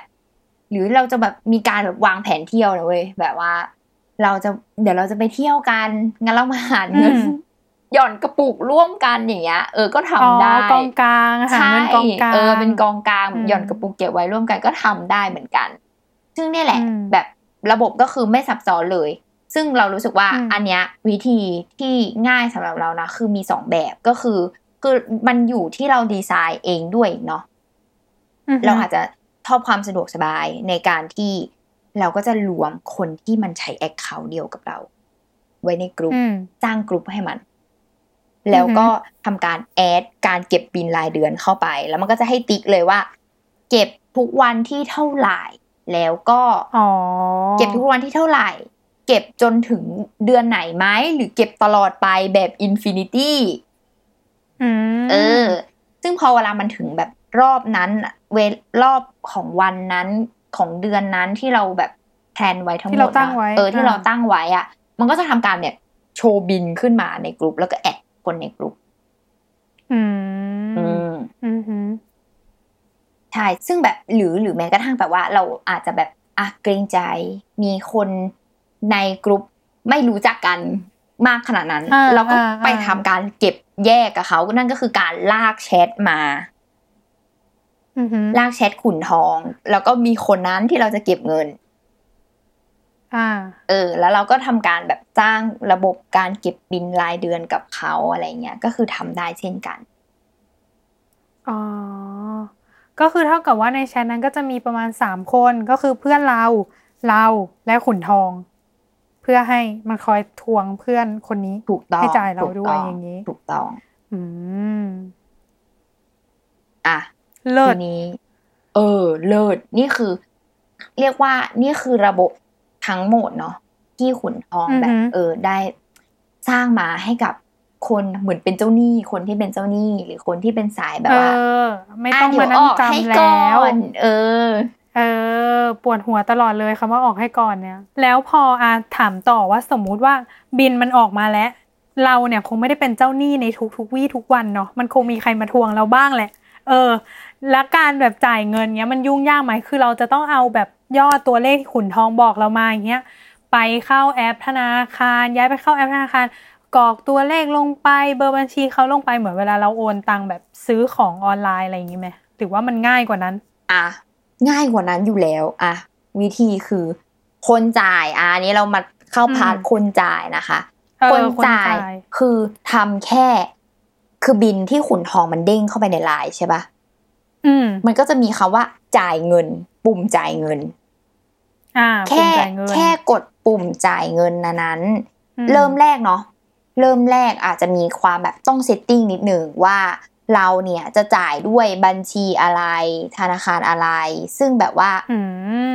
หรือเราจะแบบมีการแบบวางแผนเที่ยวนะเว้ยแบบว่า เราจะเดี๋ยวเราจะไปเที่ยวกันงั้นเรามาหารเงินหย่อนกระปุกร่วมกันอย่างเงี้ยเออก็ทำอ๋อได้กองกลางหาใช่เงินกองกลางเออเป็นกองกลางอืมหย่อนกระปุกเก็บไว้ร่วมกันก็ทำได้เหมือนกัน ซึ่งเนี่ยแหละอืมแบบระบบก็คือไม่ซับซ้อนเลย ซึ่งเรารู้สึกว่าอืมอันเนี้ยวิธีที่ง่ายสำหรับเรานะคือมีสองแบบก็คือ คือมันอยู่ที่เราดีไซน์เองด้วยเนาะอือฮึเราอาจจะชอบความสะดวกสบายในการที่ เราก็จะรวมคนที่มันใช้แอคเคาท์เดียวกับเรา ไว้ในกลุ่มอืมสร้างกลุ่มให้มัน แล้วก็ทำการแอดการเก็บบินรายเดือนเข้าไป แล้วมันก็จะให้ติ๊กเลยว่า เก็บทุกวันที่เท่าไหร่แล้วก็อ๋อเก็บทุกวันที่เท่าไหร่ เก็บจนถึงเดือนไหนไหมหรือเก็บตลอดไปแบบ infinity อืมเออ ซึ่งพอเวลามันถึงแบบรอบนั้นอะเวลรอบของวันนั้น ของเดือนนั้นที่เราแบบ plan ไว้ทั้งหมดที่เราตั้งไว้อะเออที่อ่าเราตั้งไว้อะมันก็จะทำการเนี่ยโชว์บิลขึ้นมาในกลุ่มแล้วก็ add คนในกลุ่มอืมอืมอืมฮึใช่ซึ่งแบบหรือหรือแม้กระทั่งแบบว่า เราอาจจะแบบอะเกรงใจ มีคนในกลุ่มไม่รู้จักกันมากขนาดนั้นอ่าเราก็อ่าไปอ่าทำการเก็บแยกกับเขานั่นก็คือการลากแชทมาอือฮึ ลากแชทขุนทอง แล้วก็มีคนนั้นที่เราจะเก็บเงินอ่าเออ แล้วเราก็ทำการแบบจ้างระบบการเก็บบินรายเดือนกับเขาอะไรเงี้ย ก็คือทำได้เช่นกัน อ๋อ ก็คือเท่ากับว่าในแชทนั้นก็จะมีประมาณสามคนก็คือเพื่อนเรา เราและขุนทอง เพื่อให้มันคอยทวงเพื่อนคนนี้ถูกต้องให้จ่ายเราถูกด้วยต้อย่างนี้ ถูกต้อง อืม อะ เลิศทีนี้ เออ เลิศนี่คือ เรียกว่านี่คือระบบทั้งหมดเนาะที่ขุนทองอือฮึแบบ เออ ได้สร้างมาให้กับคนเหมือนเป็นเจ้าหนี้คนที่เป็นเจ้าหนี้หรือคนที่เป็นสายแบบเอว่าอไม่ต้องมานั่งะเดี๋ยวออกให้จำก่แล้วอนเออ เออ ปวดหัวตลอดเลยคำว่าออกให้ก่อนเนี่ย แล้วพออาถามต่อว่าสมมุติว่าบินมันออกมาแล้ว เราเนี่ยคงไม่ได้เป็นเจ้าหนี้ในทุกๆวี่ทุกวันเนาะมันคงมีใครมาทวงเราบ้างแหละ เออ แล้วการแบบจ่ายเงินเนี้ยมันยุ่งยากไหมคือเราจะต้องเอาแบบยอดตัวเลขที่ขุนทองบอกเรามาอย่างเงี้ยไปเข้าแอปธนาคาร ย้ายไปเข้าแอปธนาคารกรอกตัวเลขลงไปเบอร์บัญชีเขาลงไปเหมือนเวลาเราโอนตังค์แบบซื้อของออนไลน์อะไรอย่างงี้ไหมหรือว่ามันง่ายกว่านั้น อะง่ายกว่านั้นอยู่แล้วอะวิธีคือคนจ่ายอะอันนี้เรามาเข้า part อืมคนจ่ายนะคะเออคนคนจ่ายจ่ายคือทำแค่ คือบิลที่ขุนทองมันเด้งเข้าไปในไลน์ใช่ปะอืม มันก็จะมีคำว่า จ่ายเงิน ปุ่มจ่ายเงิน อ่า แค่ปุ่มจ่ายเงินแค่กดปุ่มจ่ายเงินนะนั้นอืเริ่มแรกเนาะเริ่มแรกอาจจะมีความแบบต้อง setting นิดหนึ่งว่าเราเนี่ยจะจ่ายด้วยบัญชีอะไร ธนาคารอะไร ซึ่งแบบว่าอื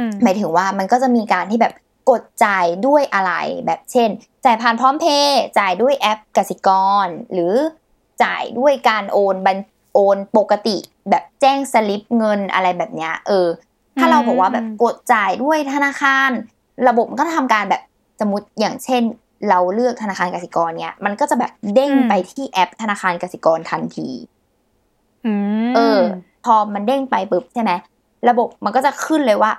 มหมายถึงว่ามันก็จะมีการที่แบบกดจ่ายด้วยอะไรแบบเช่น จ่ายผ่านพร้อมเพย์จ่ายด้วยแอปกสิกร หรือ จ่ายด้วยการโอนบัญโอนปกติ แบบแจ้งสลิปเงินอะไรแบบเนี้ยเออ ถ้าเราบอกว่าแบบกดจ่ายด้วยธนาคาร ระบบมันก็ทำการแบบสมมติอย่างเช่น เราเลือกธนาคารกสิกรเนี่ยมันก็จะแบบเด้งอืมไปที่แอปธนาคารกสิกรทันทีอืมเออ พอมันเด้งไปปุ๊บใช่ไหมระบบมันก็จะขึ้นเลยว่า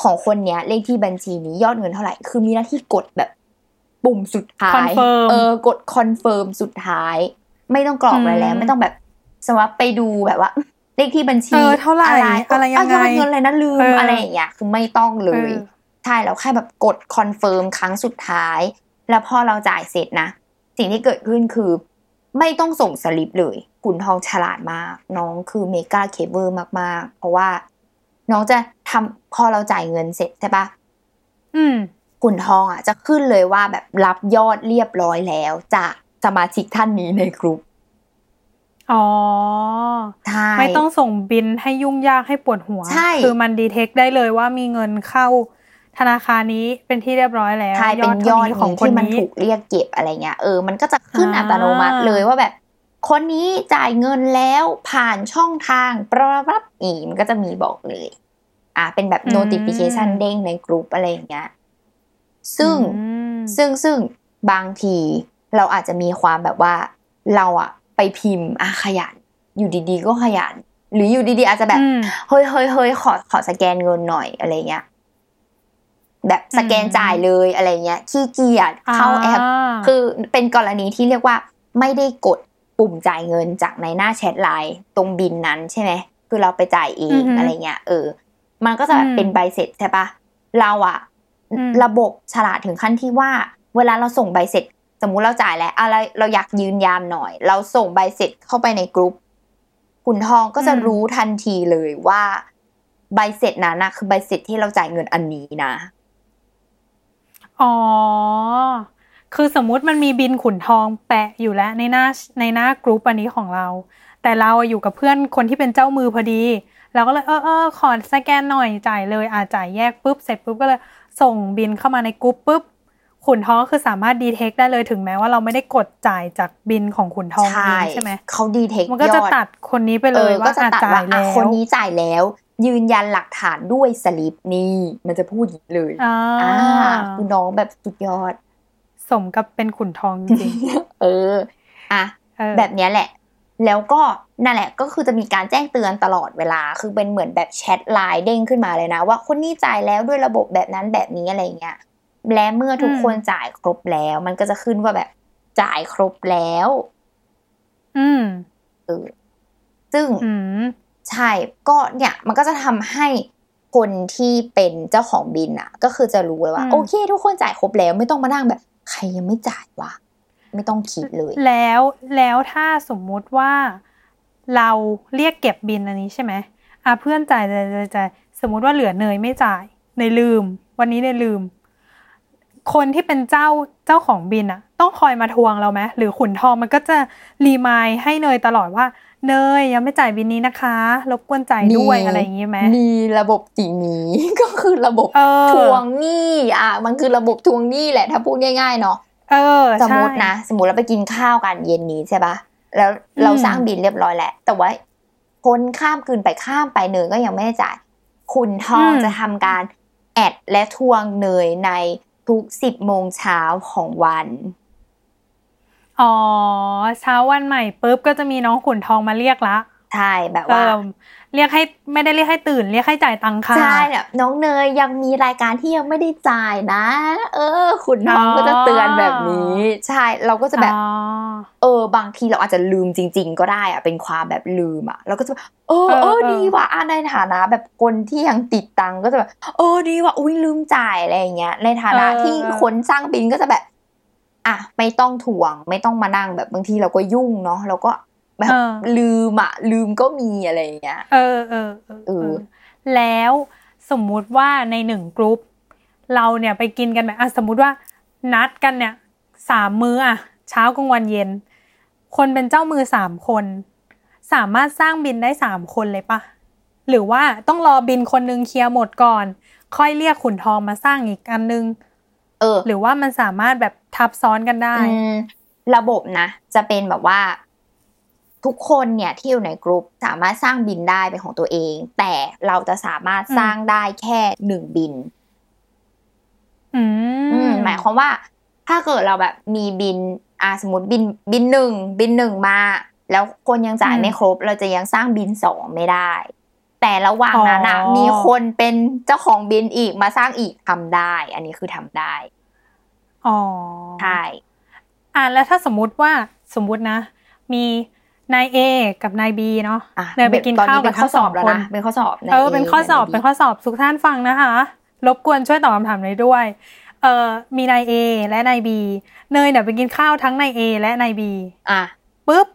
ของคนเนี้ยเลขที่บัญชีนี้ยอดเงินเท่าไหร่ คือมีหน้าที่กดแบบ ปุ่มสุดท้าย Confirm เออกด confirm สุดท้าย ไม่ต้องกรอกอะไรแล้วอืมไม่ต้องแบบสมมติว่าไปดูแบบว่าเลขที่บัญชีเออเท่าไหร่อะไรยังไงเายอดเงินเลยนะลืมเออออะไรอย่างเงี้ยคือไม่ต้องเลยเออใช่แล้วแค่แบบกด confirm ครั้งสุดท้าย แล้วพอเราจ่ายเสร็จนะสิ่งที่เกิดขึ้นคือ ไม่ต้องส่งสลิปเลยขุนทองฉลาดมาก น้องคือเมกาเคเบิลมากๆ เพราะว่า น้องจะทำพอเราจ่ายเงินเสร็จใช่ปะอืมขุนทองอะ จะขึ้นเลยว่าแบบรับยอดเรียบร้อยแล้วจาก สมาชิกท่านนี้ในกลุ่มอ๋อใช่ไม่ต้องส่งบินให้ยุ่งยากให้ปวดหัว ใช่ คือมันดีเทคได้เลยว่ามีเงินเข้าธนาคารนี้เป็นที่เรียบร้อยแล้วใช่เป็นยท่าอดนี้ของที่มันถูกเรียกเก็บอะไรเงี้ยเออมันก็จะขึ้นอ่าอัตโนมัติเลยว่าแบบ คนนี้จ่ายเงินแล้วผ่านช่องทางประรับอีมันก็จะมีบอกเลย อ่าเป็นแบบ notification เด้งในกลุ่มอะไรอย่างเงี้ยซึ่งอืมซึ่งซึ่งบางที เราอาจจะมีความแบบว่าเราอะไปพิมพ์อะขยัน อยู่ดีๆ ก็ขยัน หรืออยู่ดีๆ อาจจะแบบอืมเฮ้ยเฮ้ยเฮ้ยขอขอสแกนเงินหน่อยอะไรเงี้ยแบบสแกนอืมจ่ายเลยอะไรเงี้ยขี้เกียจเข้าแอปอ่าคือเป็นกรณีที่เรียกว่าไม่ได้กดปุ่มจ่ายเงินจากในหน้าแชทไลน์ตรงบิลนั้นใช่ไหมคือเราไปจ่ายเองอะไรเงี้ยเออ มันก็จะแบบเป็นใบเสร็จใช่ปะเราอะระบบฉลาดถึงขั้นที่ว่า เวลาเราส่งใบเสร็จส มมุติเราจ่ายแล้วอะไรเราอยากยืนยันหน่อย เราส่งใบเสร็จเข้าไปในกรุ๊ปขุนทองก็จะรู้ทันทีเลยว่า ใบเสร็จนั้นนะคือใบเสร็จที่เราจ่ายเงินอันนี้นะอ๋อคือสมมุติมันมีบิลขุนทองแปะอยู่แล้วในหน้าในหน้ากรุ๊ปอันนี้ของเรา แต่เราอยู่กับเพื่อนคนที่เป็นเจ้ามือพอดี เราก็เลยเออเออขอสแกนหน่อยจ่ายเลยอาจ่ายแยกปุ๊บเสร็จปุ๊บก็เลยส่งบิลเข้ามาในกรุ๊ปปุ๊บ ขุนทองคือสามารถ detect ได้เลยถึงแม้ว่าเราไม่ได้กดจ่ายจากบิลของขุนทองเองใช่ไหมเขา detect มันก็จะตัดคนนี้ไปเลยว่าจ่ายแล้วคนนี้จ่ายแล้วยืนยันหลักฐานด้วยสลิปนี่ มันจะพูดอย่างเลยอ่าคุณน้องแบบสุดยอด สมกับเป็นขุนทองจริงเอออะแบบนี้แหละ แล้วก็นั่นแหละก็คือจะมีการแจ้งเตือนตลอดเวลา คือเป็นเหมือนแบบแชทไลน์เด้งขึ้นมาเลยนะ ว่าคนนี้จ่ายแล้วด้วยระบบแบบนั้นแบบนี้อะไรเงี้ย และเมื่อทุกคนจ่ายครบแล้ว มันก็จะขึ้นว่าแบบจ่ายครบแล้ว อืมเออซึ่งใช่ก็เนี่ย มันก็จะทำให้คนที่เป็นเจ้าของบินอะ ก็คือจะรู้เลยว่า โอเค ทุกคนจ่ายครบแล้ว ไม่ต้องมานั่งแบบ ใครยังไม่จ่ายวะไม่ต้องคิดเลย แล้วแล้วถ้าสมมุติว่าเราเรียกเก็บบินอันนี้ใช่ไหมอะเพื่อนจ่ายจ่ายจ่ายสมมุติว่าเหลือเนยไม่จ่ายในลืม วันนี้ในลืม คนที่เป็นเจ้าเจ้าของบินอะต้องคอยมาทวงเราไหมหรือขุนทองมันก็จะรีมายให้เนยตลอดว่าเนยยังไม่จ่ายบินนี้นะคะรบกวนจ่ายด้วยอะไรอย่างงี้ไหมมีระบบสีนี้ ก็คือระบบทวงหนี้อะมันคือระบบทวงหนี้แหละถ้าพูดง่ายๆเนาะเออสมมตินะสมมติเราไปกินข้าวกันเย็นนี้ใช่ปะแล้วเราสร้างบินเรียบร้อยแหละแต่ว่าคนข้ามคืนไปข้ามไปเนยก็ยังไม่ได้จ่าย คุณทองจะทำการแอดและทวงเนยใน ทุกสิบโมงเช้าของวัน อ๋อ เช้าวันใหม่ปุ๊บก็จะมีน้องขุนทองมาเรียกละ ใช่ แบบว่า เรียกให้ไม่ได้เรียกให้ตื่น เรียกให้จ่ายตังค่ะใช่แบบน้องเนยยังมีรายการที่ยังไม่ได้จ่ายนะ เออขุนทองก็จะเตือนแบบนี้ ใช่เราก็จะแบบ เออ บางทีเราอาจจะลืมจริง ๆ ก็ได้อะเป็นความแบบลืมอะเราก็จะเออเออดีว่ะในฐานะแบบคนที่ยังติดตังก็จะแบบเออดีว่ะอุ้ยลืมจ่ายอะไรอย่างเงี้ยในฐานะที่คนสร้างบินก็จะแบบอะไม่ต้องถ่วงไม่ต้องมานั่งแบบบางทีเราก็ยุ่งเนาะเราก็ แบบลืมอะลืมก็มีอะไรอย่างเงี้ยเออเออเออแล้วสมมุติว่าในหนึ่งกรุ๊ปเราเนี่ยไปกินกันแบบอะสมมุติว่านัดกันเนี่ยสามมื้ออะเช้ากลางวันเย็น คนเป็นเจ้ามือสามคน สามารถสร้างบินได้สามคนเลยปะหรือว่าต้องรอบินคนนึงเคลียร์หมดก่อน ค่อยเรียกขุนทองมาสร้างอีกอันนึง เออ หรือว่ามันสามารถแบบทับซ้อนกันได้ ระบบนะ จะเป็นแบบว่า ทุกคนเนี่ยที่อยู่ในกลุ่มสามารถสร้างบินได้เป็นของตัวเอง แต่เราจะสามารถสร้างได้แค่หนึ่งบินอืมหมายความว่า ถ้าเกิดเราแบบมีบินอ่าสมมติบินบินหนึ่งบินหนึ่งมา แล้วคนยังจ่ายไม่ครบ เราจะยังสร้างบินสองไม่ได้ แต่ระหว่างนั้นอะมีคนเป็นเจ้าของบินอีกมาสร้างอีกทำได้ อันนี้คือทำได้อ๋อใช่อ่าแล้วถ้าสมมุติว่าสมมุตินะ มี นายเอกับนายบีเนาะเดินไปกินข้าวกับทั้งสองคนเป็นข้อสอบเออเป็นข้อสอบเป็นข้อสอบทุกท่านฟังนะคะ รบกวนช่วยตอบคำถามเลยด้วยเออมีนายเอและนายบีเนยเนี่ยไปกินข้าวทั้งนายเอและนายบีอะปุ๊บ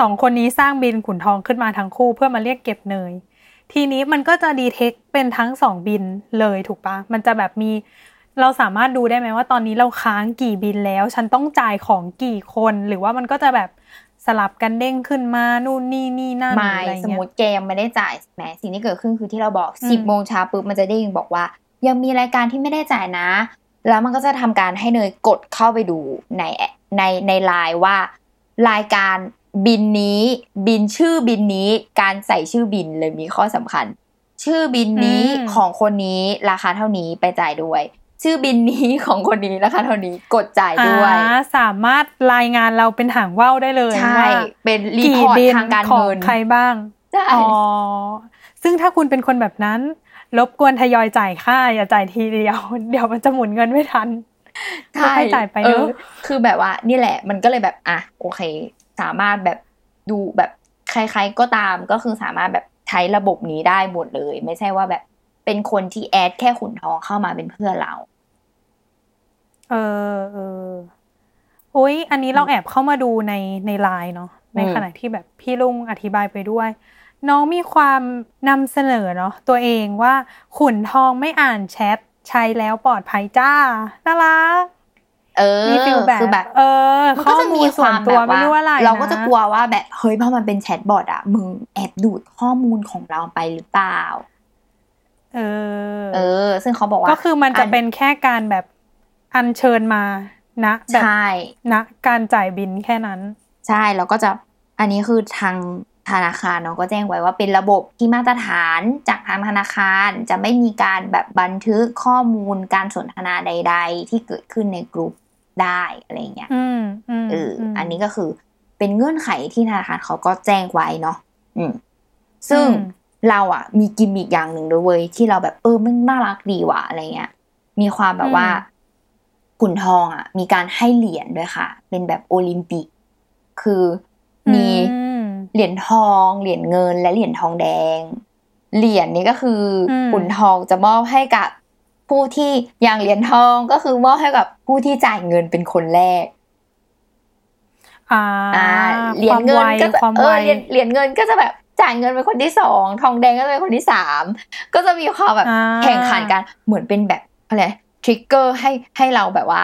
สองคนนี้สร้างบินขุนทองขึ้นมาทั้งคู่เพื่อมาเรียกเก็บเนย ทีนี้มันก็จะดีเทคเป็นทั้งสองบินเลยถูกปะมันจะแบบมีเราสามารถดูได้ไหมว่าตอนนี้เราค้างกี่บินแล้ว ฉันต้องจ่ายของกี่คนหรือว่ามันก็จะแบบ สลับกันเด้งขึ้นมานู่นนี่นี่นั่นอะไรเงี้ยสมมติแกยังไม่ได้จ่ายแหมสิ่งที่เกิดขึ้นคือที่เราบอกสิบโมงเช้าปุ๊บมันจะเด้งบอกว่า ยังมีรายการที่ไม่ได้จ่ายนะ แล้วมันก็จะทำการให้เนยกดเข้าไปดูในในในไลน์ว่ารายการบิลนี้ บิลชื่อบิลนี้การใส่ชื่อบิลเลยมีข้อสำคัญ ชื่อบิลนี้ของคนนี้ราคาเท่านี้ไปจ่ายด้วย ชื่อบิลนี้ของคนนี้นะคะเท่านี้กดจ่ายด้วย สามารถรายงานเราเป็นหางว่าวได้เลยใช่ เป็น report ทางการเงินใครบ้างใช่อ๋อซึ่งถ้าคุณเป็นคนแบบนั้นรบกวนทยอยจ่ายค่าอย่าจ่ายทีเดียว เดี๋ยวมันจะหมุนเงินไม่ทันใช่ค่อยๆจ่ายไปเอเนออะคือแบบว่า นี่แหละ มันก็เลยแบบอะโอเค สามารถแบบดูแบบใคร ๆก็ตามก็คือสามารถแบบใช้ระบบนี้ได้หมดเลย ไม่ใช่ว่าแบบ เป็นคนที่แอดแค่ขุนทองเข้ามาเป็นเพื่อนเรา เออเออโอ้ยอันนี้เราแอบเข้ามาดูในในไลน์เนาะในอืมขณะที่แบบพี่ลุงอธิบายไปด้วย น้องมีความนำเสนอเนาะตัวเองว่าขุนทองไม่อ่านแชทใช้แล้วปลอดภัยจ้าน่ารักเออมีฟิลแบบคือแบบ เออมันข้ก็อจะมูมีลคส่ววานมตัวแบบไม่ว่ารู้อะไรเราก็จะนกลัวว่าแบบเฮ้ยพอมันเป็นแชทบอทอะมึงแอบดูดข้อมูลของเราไปหรือเปล่า เออ เออ ซึ่งเขาบอกว่า ก็คือมันจะเป็นแค่การแบบอัญเชิญมานะแบบใช่ณการจ่ายบินแค่นั้น ใช่แล้วก็จะอันนี้คือทางธนาคารเนาะก็แจ้งไว้ว่าเป็นระบบที่มาตรฐานจากทางธนาคารจะไม่มีการแบบบันทึกข้อมูลการสนทนาใด ๆ ที่เกิดขึ้นในกลุ่มได้อะไรเงี้ยอืมอืมเอออมอันนี้ก็คือเป็นเงื่อนไขที่ธนาคารเขาก็แจ้งไว้เนาะอืม ซึ่งอืม เราอะมีกิมมิกอย่างหนึ่งด้วยเว้ยที่เราแบบเออมันน่ารักดีว่ะอะไรเงี้ย มีความแบบว่าขุนทองอะมีการให้เหรียญด้วยค่ะ เป็นแบบโอลิมปิก คือมีอืมเหรียญทอง เหรียญเงิน และเหรียญทองแดง เหรียญนี้ก็คืออมขุนทองจะมอบให้กับผู้ที่อย่างเหรียญทองก็คือมอบให้กับผู้ที่จ่ายเงินเป็นคนแรกอ่าอ่าเหรียญเงินก็จะความเอไวอเหรียญเหรียญเงินก็จะแบบ จ่ายเงินเป็นคนที่สองทองแดงก็จะเป็นคนที่สามก็จะมีความแบบอ่าแข่งขันกันเหมือนเป็นแบบอะไรทริกเกอร์ให้ให้เราแบบว่า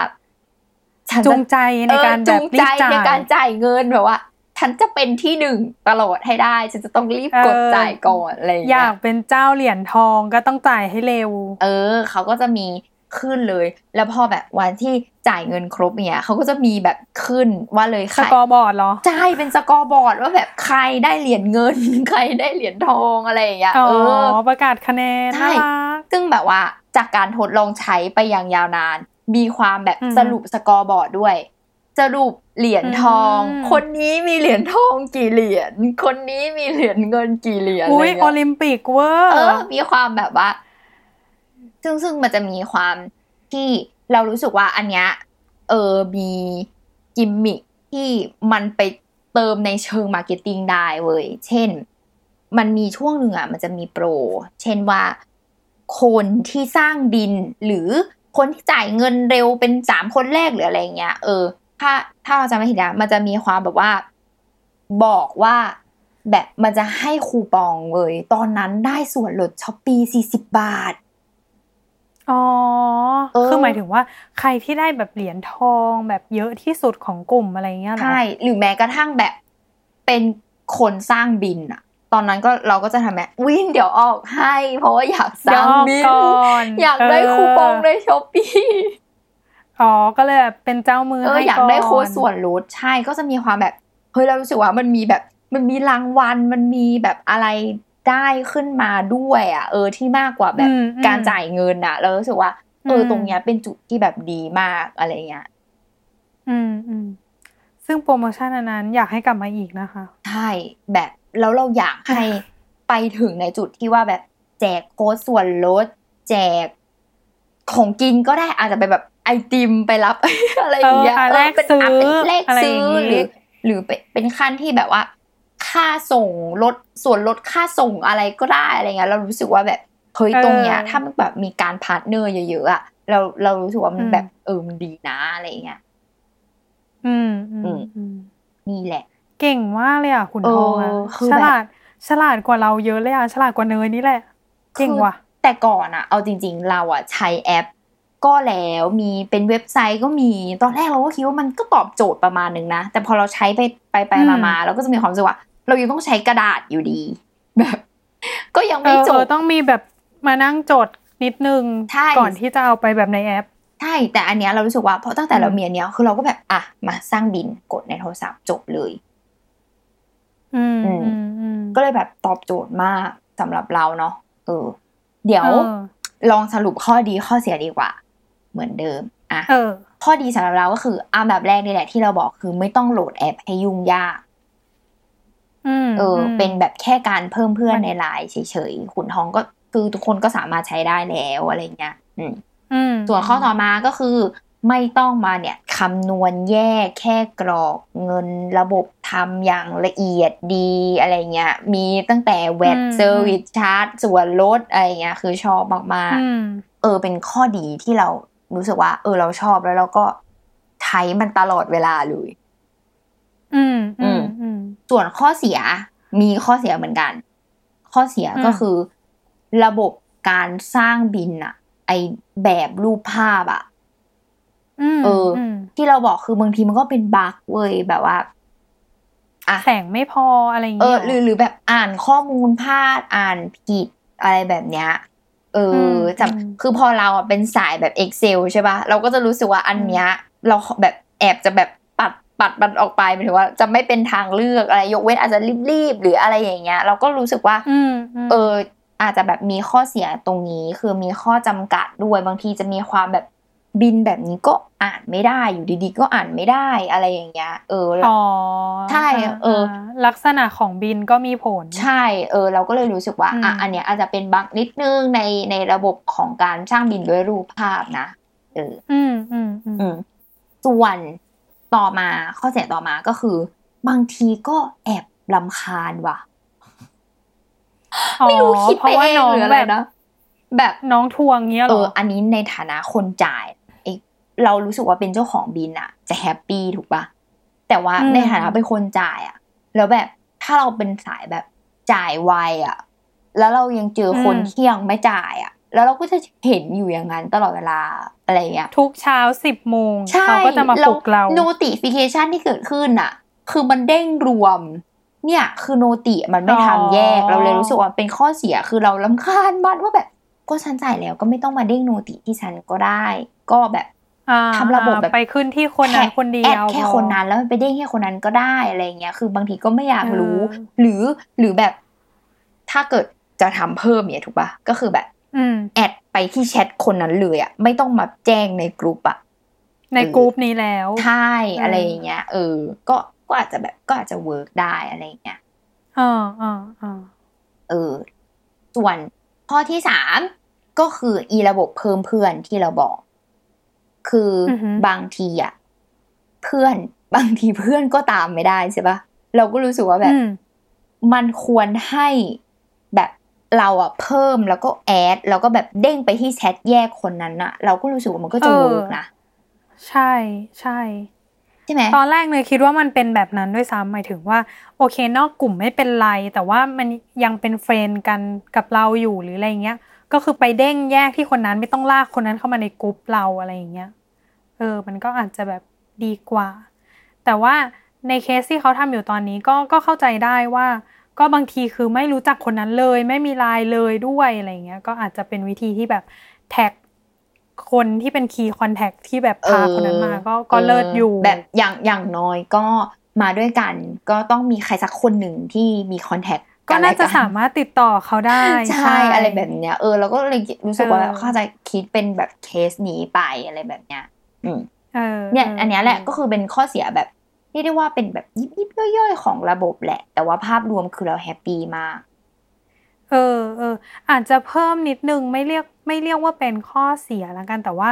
ฉันจูจะงใจในการเออแบจูบงรีใจบจ่าในการยจ่ายเงินแบบว่า ฉันจะเป็นที่หนึ่งตลอดให้ได้ ฉันจะต้องรีบกดเออจ่ายก่อนอะไรอย่างอเงี้ยายกเป็นเจ้าเหรียญทองก็ต้องจ่ายให้เร็ว เออ เขาก็จะมี ขึ้นเลย แล้วพอแบบวันที่จ่ายเงินครบเนี่ยเขาก็จะมีแบบขึ้นว่าเลยสใครกอร์บอร์ดเหรอ ใช่ เป็นสกอร์บอร์ดว่าแบบใครได้เหรียญเงิน ใครได้เหรียญทองอะไรอย่างเงี้ยอ๋อเออ ประกาศคะแนน ใช่น่ารักซึ่งแบบว่าจากการทดลองใช้ไปอย่างยาวนาน มีความแบบอืมสรุป scoreboard ด้วยสรุปเหรียญทองอืมคนนี้มีเหรียญทองกี่เหรียญ คนนี้มีเหรียญเงินกี่เหรียญอุ้ยอะไรโอเงี้ยโอลิมปิกเวอร์ เออ มีความแบบว่า ซึ่งซึ่งมันจะมีความที่เรารู้สึกว่าอันเนี้ยเออมีกิมมิคที่มันไปเติมในเชิง marketing ได้เว้ยเช่น มันมีช่วงหนึ่งอะมันจะมีโปร เช่นว่าคนที่สร้างบิลหรือคนที่จ่ายเงินเร็วเป็นสามคนแรกหรืออะไรเงี้ย เออ ถ้าถ้าเราจำไม่ผิดนะมันจะมีความแบบว่า บอกว่าแบบมันจะให้คูปองเว้ยตอนนั้นได้ส่วนลด Shopee สี่สิบบาท อ๋อเออคือหมายถึงว่าใครที่ได้แบบเหรียญทองแบบเยอะที่สุดของกลุ่มอะไรเงี้ยเหรอใช่หรือแม้กระทั่งแบบเป็นคนสร้างบิลอะตอนนั้นก็เราก็จะทำแบบบิลเดี๋ยวออกให้ เพราะว่าอยากสร้างเดี๋ยวออกบิลก่อนอยากได้คูปองใน Shopee อ๋อก็เลยแบบเป็นเจ้ามือเออให้อยากก่อนได้โค้ดส่วนลดใช่ก็จะมีความแบบเฮ้ยเรารู้สึกว่ามันมีแบบมันมีรางวัลมันมีแบบอะไร ได้ขึ้นมาด้วยอะเออที่มากกว่าแบบอืมอืมการจ่ายเงินอะ เรารู้สึกว่าเอออมตรงเนี้ยเป็นจุดที่แบบดีมากอะไรเงี้ยอืมอืมซึ่งโปรโมชั่นอันนั้นอยากให้กลับมาอีกนะคะใช่แบบแล้วเราอยากให้ไปถึงในจุดที่ว่าแบบแจกโค้ดส่วนลดแจกของกินก็ได้อาจจะไปแบบไอติมไปรับอะไรอย่างเงี้ยเอออะเออแลกเป็นซื้ออะเป็นแลกอะไรซื้ออย่างงี้หรือ หรือเป็นเป็นขั้นที่แบบว่า ค่าส่งลดส่วนลดค่าส่งอะไรก็ได้อะไรเงี้ยเรารู้สึกว่าแบบเฮ้ยตรงเนี้ยถ้ามันแบบมีการ partner เยอะๆอะเราเรารู้สึกว่ามันแบบเออมันดีนะอะไรเงี้ยอืมอืมอืมอืมนี่แหละ เก่งมากเลยอะขุนทองอะเออคือฉแบบลาดฉลาดกว่าเราเยอะเลยอะฉลาดกว่าเนยนี่แหละ เก่งว่ะคือแต่ก่อนอะเอาจริง ๆ เราอะใช้แอป ก็แล้วมีเป็นเว็บไซต์ก็มีตอนแรกเราก็คิดว่ามันก็ตอบโจทย์ประมาณหนึ่งนะแต่พอเราใช้ไปไปไปอืมมามาเราก็จะมีความรู้สึกว่า เรายังต้องใช้กระดาษอยู่ดีแบบก็ยังเอไม่อจเอบอต้องมีแบบมานั่งจดนิดนึงใช่ก่อนที่จะเอาไปแบบในแอปใช่แต่อันเนี้ยเรารู้สึกว่าเพราะตั้งแต่เราอืมมีอันเนี้ยคือเราก็แบบอะมาสร้างบินกดในโทรศัพท์จบเลย อืมอืมอืมอืมก็เลยแบบตอบโจทย์มากสำหรับเราเนาะเออ เดี๋ยวเออลองสรุปข้อดีข้อเสียดีกว่า เหมือนเดิมอะเออข้อดีสำหรับเราก็คืออันดับแรกนี่แหละที่เราบอกคือไม่ต้องโหลดแอปให้ยุ่งยากอืม เอออืมเป็นแบบแค่การเพิ่มเพื่อนมันในไลน์เฉยๆขุนทองก็คือทุกคนก็สามารถใช้ได้แล้วอะไรเงี้ยอืมอืมส่วนข้อต่อมาก็คือไม่ต้องมาเนี่ยคำนวณแยกแค่กรอกเงินระบบทำอย่างละเอียดดีอะไรเงี้ย มีตั้งแต่ VAT อืม service charge ส่วนลดอะไรเงี้ยคือชอบมากอืมๆเออเป็นข้อดีที่เรารู้สึกว่า เออเราชอบแล้วเราก็ใช้มันตลอดเวลาเลย อืมอือืมมอืม ส่วนข้อเสียมีข้อเสียเหมือนกัน ข้อเสียก็อืมคือ ระบบการสร้างบินอะไอแบบรูปภาพอะอืมเอออมที่เราบอกคือบางทีมันก็เป็นบั๊กเว้ยแบบว่าอะแสงไม่พออะไรอย่างเอเงี้อยหรือหรือแบบอ่านข้อมูลพลาดอ่านผิดอะไรแบบเนี้ยเอออมจำคือพอเราอะเป็นสายแบบ Excel ใช่ปะเราก็จะรู้สึกว่าอันเนี้ย เราแบบแอบจะแบบ ปัดปัดมันออกไปหมายถึงว่าจะไม่เป็นทางเลือกอะไรยกเว้นอาจจะรีบๆหรืออะไรอย่างเงี้ย เราก็รู้สึกว่าอืมมเอออาจจะแบบมีข้อเสียตรงนี้ คือมีข้อจำกัดด้วยบางทีจะมีความแบบบินแบบนี้ก็อ่านไม่ได้อยู่ดีๆ ก็อ่านไม่ได้อะไรอย่างเงี้ยเออแล้วอ๋อใช่เออ ลักษณะของบินก็มีผล ใช่เออ เราก็เลยรู้สึกว่าอะอืมอันเนี้ยอาจจะเป็นบั๊กนิดนึงในในระบบของการสร้างบินด้วยรูปภาพนะเอออืมอืมอืมอืมส่วน ต่อมาข้อเสียต่อมาก็คือ บางทีก็แอบลำคาญว่ะไม่รู้คิดเพไปราะว่าเองน้องหรืออะไรแบบนะแบบน้องทวงเงี้ยเหเอรอออันนี้ในฐานะคนจ่ายไอเรารู้สึกว่าเป็นเจ้าของบิลอะจะแฮปปี้ถูกปะแต่ว่าอืมในฐานะเป็นคนจ่ายอะแล้วแบบถ้าเราเป็นสายแบบจ่ายไวอะแล้วเรายังเจอคนที่ยังไม่จ่ายอะแล้วเราก็จะเห็นอยู่อย่างนั้นตลอดเวลา อะไรอย่างเงี้ยทุกเช้าสิบโมงใช่เขาก็จะมาปลุกเรา notification ที่เกิดขึ้นอะคือมันเด้งรวม เนี่ยคือ noti มันไม่ทำแยกอ๋อเราเลยรู้สึกว่าเป็นข้อเสียคือเรารำคาญมันว่าแบบก็ฉันจ่ายแล้วก็ไม่ต้องมาเด้ง noti ที่ฉันก็ได้ ก็แบบอ่าทำระบบแบบไปขึ้นที่คนนั้นคนเดียวแอดแค่พอคนนั้นแล้วมันไปเด้งแค่คนนั้นก็ได้อะไรเงี้ย คือบางทีก็ไม่อยากรู้เออหรือหรือแบบ ถ้าเกิดจะทำเพิ่มเนี่ยถูกปะก็คือแบบอืม add ไปที่แชทคนนั้นเลยอะไม่ต้องมาแจ้งในกลุ่มอะในกรุ๊ปนี้แล้วใช่เออออะไรอย่างเงี้ยเออ ก็ก็อาจจะแบบก็อาจจะ work ได้อะไรอย่างเงี้ยอ่าอ่าอ่าเออ ส่วนข้อที่สามก็คืออีระบบเพิ่มเพื่อนที่เราบอก คืออบางทีอะเพื่อนบางทีเพื่อนก็ตามไม่ได้ใช่ปะเราก็รู้สึกว่าแบบอืมมันควรให้แบบ เราอะเพิ่มแล้วก็แอดแล้วก็แบบเด้งไปที่แชทแยกคนนั้นอะเราก็รู้สึกว่ามันก็จะเออเวิร์กนะใช่ใช่ใช่ไหมตอนแรกเลยคิดว่ามันเป็นแบบนั้นด้วยซ้ำหมายถึงว่า โอเคนอกกลุ่มไม่เป็นไร แต่ว่ามันยังเป็น friend กันกับเราอยู่หรืออะไรเงี้ย ก็คือไปเด้งแยกที่คนนั้นไม่ต้องลากคนนั้นเข้ามาในกลุ่มเราอะไรอย่างเงี้ยเออ มันก็อาจจะแบบดีกว่า แต่ว่าในเคสที่เขาทำอยู่ตอนนี้ก็ก็เข้าใจได้ว่า ก็บางทีคือไม่รู้จักคนนั้นเลย ไม่มีไลน์เลยด้วยอะไรเงี้ย ก็อาจจะเป็นวิธีที่แบบ tagคนที่เป็น key contactที่แบบพาคนนั้นมาก็ก็เลิศอยู่แบบอย่างอย่างน้อยก็มาด้วยกัน ก็ต้องมีใครสักคนหนึ่งที่มี contact ก็น่าจะสามารถติดต่อเขาได้ใช่อะไรแบบเนี้ยเออเราก็เลยรู้สึกว่าเออเขาจะคิดเป็นแบบเคสนี้ไปอะไรแบบเนี้ย อืมเออเนี่ย อันเนี้ยแหละก็คือเป็นข้อเสียแบบ เรียกได้ว่าเป็นแบบยิบยิบๆย่อยๆ ของระบบแหละ แต่ว่าภาพรวมคือเราแฮปปี้มาก เออเอออาจจะเพิ่มนิดนึงไม่เรียกไม่เรียกว่าเป็นข้อเสียละกันแต่ว่า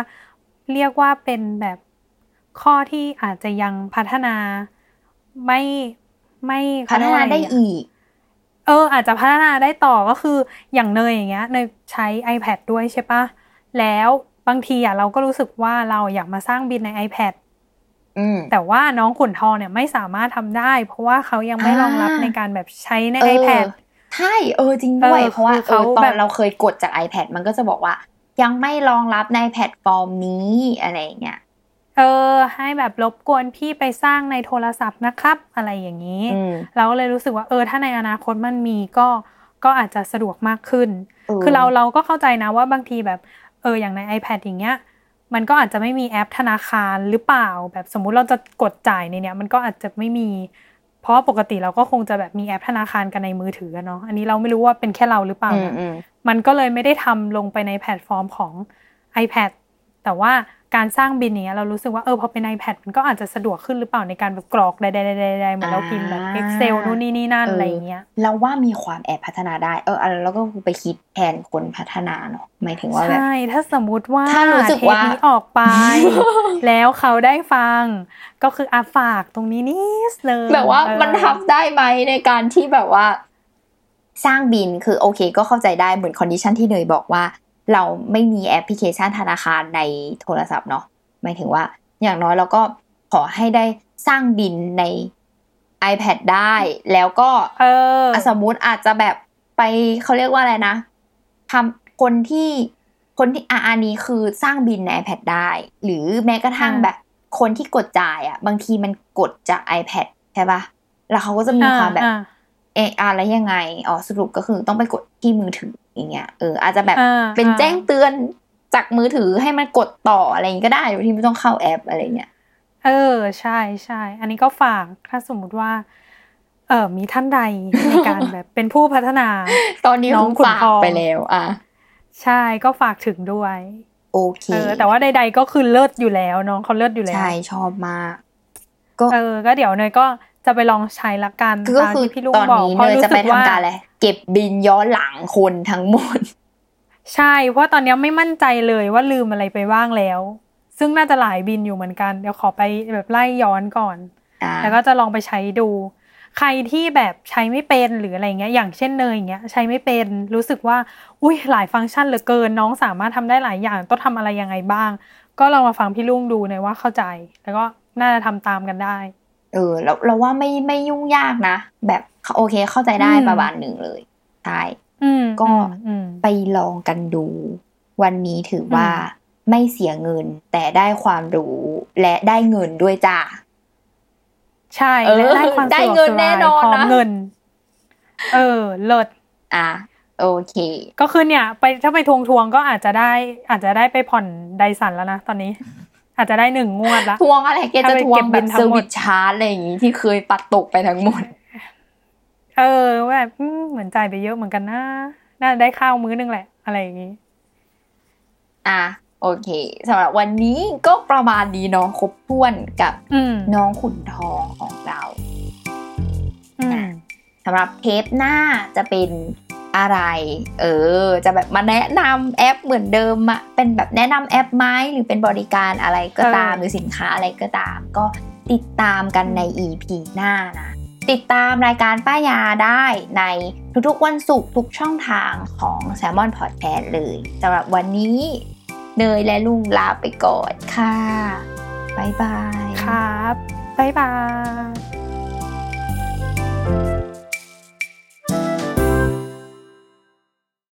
เรียกว่าเป็นแบบข้อที่อาจจะยังพัฒนาไม่ไม่พัฒนาได้เขเรียกว่ะรอะอีก เออ อาจจะพัฒนาได้ต่อก็คืออย่างเนยอย่างเงี้ยเนยใช้ iPad ด้วยใช่ปะแล้วบางทีอะเราก็รู้สึกว่าเราอยากมาสร้างบินใน iPad อืม แต่ว่าน้องขุนทองเนี่ยไม่สามารถทำได้ เพราะว่าเขายังไม่อ่ารองรับในการแบบใช้ในเออ iPad ใช่เออจริงด้วยเออเพราะว่าคือเอเขาตอนแบบเราเคยกดจาก iPad มันก็จะบอกว่า ยังไม่รองรับในแพลตฟอร์มนี้อะไรอย่างเงี้ยเออให้แบบรบกวนพี่ไปสร้างในโทรศัพท์นะครับ อะไรอย่างนี้อืมเราก็เลยรู้สึกว่าเออถ้าในอนาคตมันมีก็ก็อาจจะสะดวกมากขึ้นเออคือเราเราก็เข้าใจนะว่าบางทีแบบเอออย่างใน iPad อย่างเงี้ย มันก็อาจจะไม่มีแอปธนาคารหรือเปล่า แบบสมมุติเราจะกดจ่ายในเนี้ยมันก็อาจจะไม่มี เพราะว่าปกติเราก็คงจะแบบมีแอปธนาคารกันในมือถืออะเนาะอันนี้เราไม่รู้ว่าเป็นแค่เราหรือเปล่าอืมนะอืมมันก็เลยไม่ได้ทำลงไปในแพลตฟอร์มของ iPad แต่ว่า การสร้างบินเนี้ยเรารู้สึกว่าเออพอเป็น iPad มันก็อาจจะสะดวกขึ้นหรือเปล่าในการแบบกรอกใดๆๆๆเหมือนเราพิมพ์แบบ Excel นู่นนี่นี่นั่นอะไรอย่างเงี้ยเราว่ามีความแอบพัฒนาได้ เอออะไรแล้วก็ไปคิดแทนคนพัฒนาเนาะหมายถึงว่าแบบใช่ถ้าสมมุติว่าถ้ารู้สึกว่าเทปนี้ออกไป แล้วเขาได้ฟัง ก็คืออาฝากตรงนี้นิดเลยแบบว่าเออมันทำได้ไหมในการที่แบบว่า สร้างบิลคือโอเค ก็เข้าใจได้เหมือน condition ที่เนยบอกว่า เราไม่มีแอปพลิเคชันธนาคารในโทรศัพท์เนาะหมายถึงว่าอย่างน้อยเราก็ขอให้ได้สร้างบิลใน iPad ได้แล้วก็เอออะสมมุติอาจจะแบบไปเขาเรียกว่าอะไรนะทำคนที่คนที่อะอันนี้คือสร้างบินใน iPad ได้ หรือแม้กระทั่งอ่าแบบ คนที่กดจ่ายอะ บางทีมันกดจาก iPad ใช่ปะแล้วเขาก็จะมีความแบบอ่าเอออะไรยังไงอ๋อสรุปก็คือต้องไปกดที่มือถือ อย่างเงี้ยเอออาจจะแบบอ่าเป็นอ่าแจ้งเตือนจากมือถือให้มันกดต่ออะไรอย่างงี้ก็ได้โดยที่ไม่ต้องเข้าแอปอะไรเงี้ยเออใช่ใช่อันนี้ก็ฝากถ้าสมมุติว่า เออมีท่านใดในการแบบเป็นผู้พัฒนา ตอนนี้น้องคุณขุนฝากทองไปแล้ว อะใช่ก็ฝากถึงด้วย โอเคเออแต่ว่าใด ๆ ก็คือเลิศอยู่แล้ว น้องเขาเลิศอยู่แล้วใช่ชอบมากก็เออ ก็เดี๋ยวเนยก็ จะไปลองใช้ละกันคือก็ตามคือที่พี่ลุงตอนบอกนี้เพราะเนยรู้จะสึไปกว่าทำการอะไรเก็บบินย้อนหลังคนทั้งหมด ใช่เพราะตอนนี้ไม่มั่นใจเลยว่าลืมอะไรไปบ้างแล้ว ซึ่งน่าจะหลายบินอยู่เหมือนกัน เดี๋ยวขอไปแบบไล่ย้อนก่อนอ่าแล้วก็จะลองไปใช้ดู ใครที่แบบใช้ไม่เป็นหรืออะไรเงี้ย อย่างเช่นเนยอย่างเงี้ย ใช้ไม่เป็นรู้สึกว่า อุ้ยหลายฟังก์ชันเหลือเกิน น้องสามารถทำได้หลายอย่างต้องทำอะไรยังไงบ้าง ก็ลองมาฟังพี่ลุงดูหน่อยว่าเข้าใจ แล้วก็น่าจะทำตามกันได้ เออเราเราว่าไม่ไม่ยุ่งยากนะ แบบโอเคเข้าใจได้อืมประมาณหนึ่งเลยใช่อืมก็อืมอืมไปลองกันดู วันนี้ถือว่าอืไม่เสียเงิน แต่ได้ความรู้และได้เงินด้วยจ้าใช่เออและได้ความได้สะดวกเงินสบายแน่นอนพร้อมนะเงิน เออเลิศอะโอเค ก็คือเนี่ย ไปถ้าไปทวงทวงๆก็อาจจะได้ อาจจะได้ไปผ่อนไดสันแล้วนะตอนนี้ อาจจะได้หนึ่งงวดละทวงอะไรแกจะถ้าไปทวเก็งบแบบิบนทั้เซองร์หมวิดสชาร์จอะไรอย่างงี้ที่เคยปัดตกไปทั้งหมด เออแบบอืมเหมือนจ่ายไปเยอะเหมือนกันนะน่าจะได้ข้าวมื้อนึงแหละ อะไรอย่างงี้ อะโอเคสำหรับวันนี้ก็ประมาณนี้เนาะครบถ้วนกับอืมน้องขุนทองของเราอืมสำหรับเทปหน้าจะเป็น อะไร เออ จะแบบมาแนะนำแอปเหมือนเดิมอะเป็นแบบแนะนำแอปไหมหรือเป็นบริการอะไรก็ตามเออหรือสินค้าอะไรก็ตาม ก็ติดตามกันใน EP หน้านะติดตามรายการป้ายาได้ในทุกๆวันศุกร์ทุกช่องทางของ Salmon Podcast เลยสำหรับวันนี้เนยและลุงลาไปก่อนค่ะบ๊ายบาย ครับบ๊ายบาย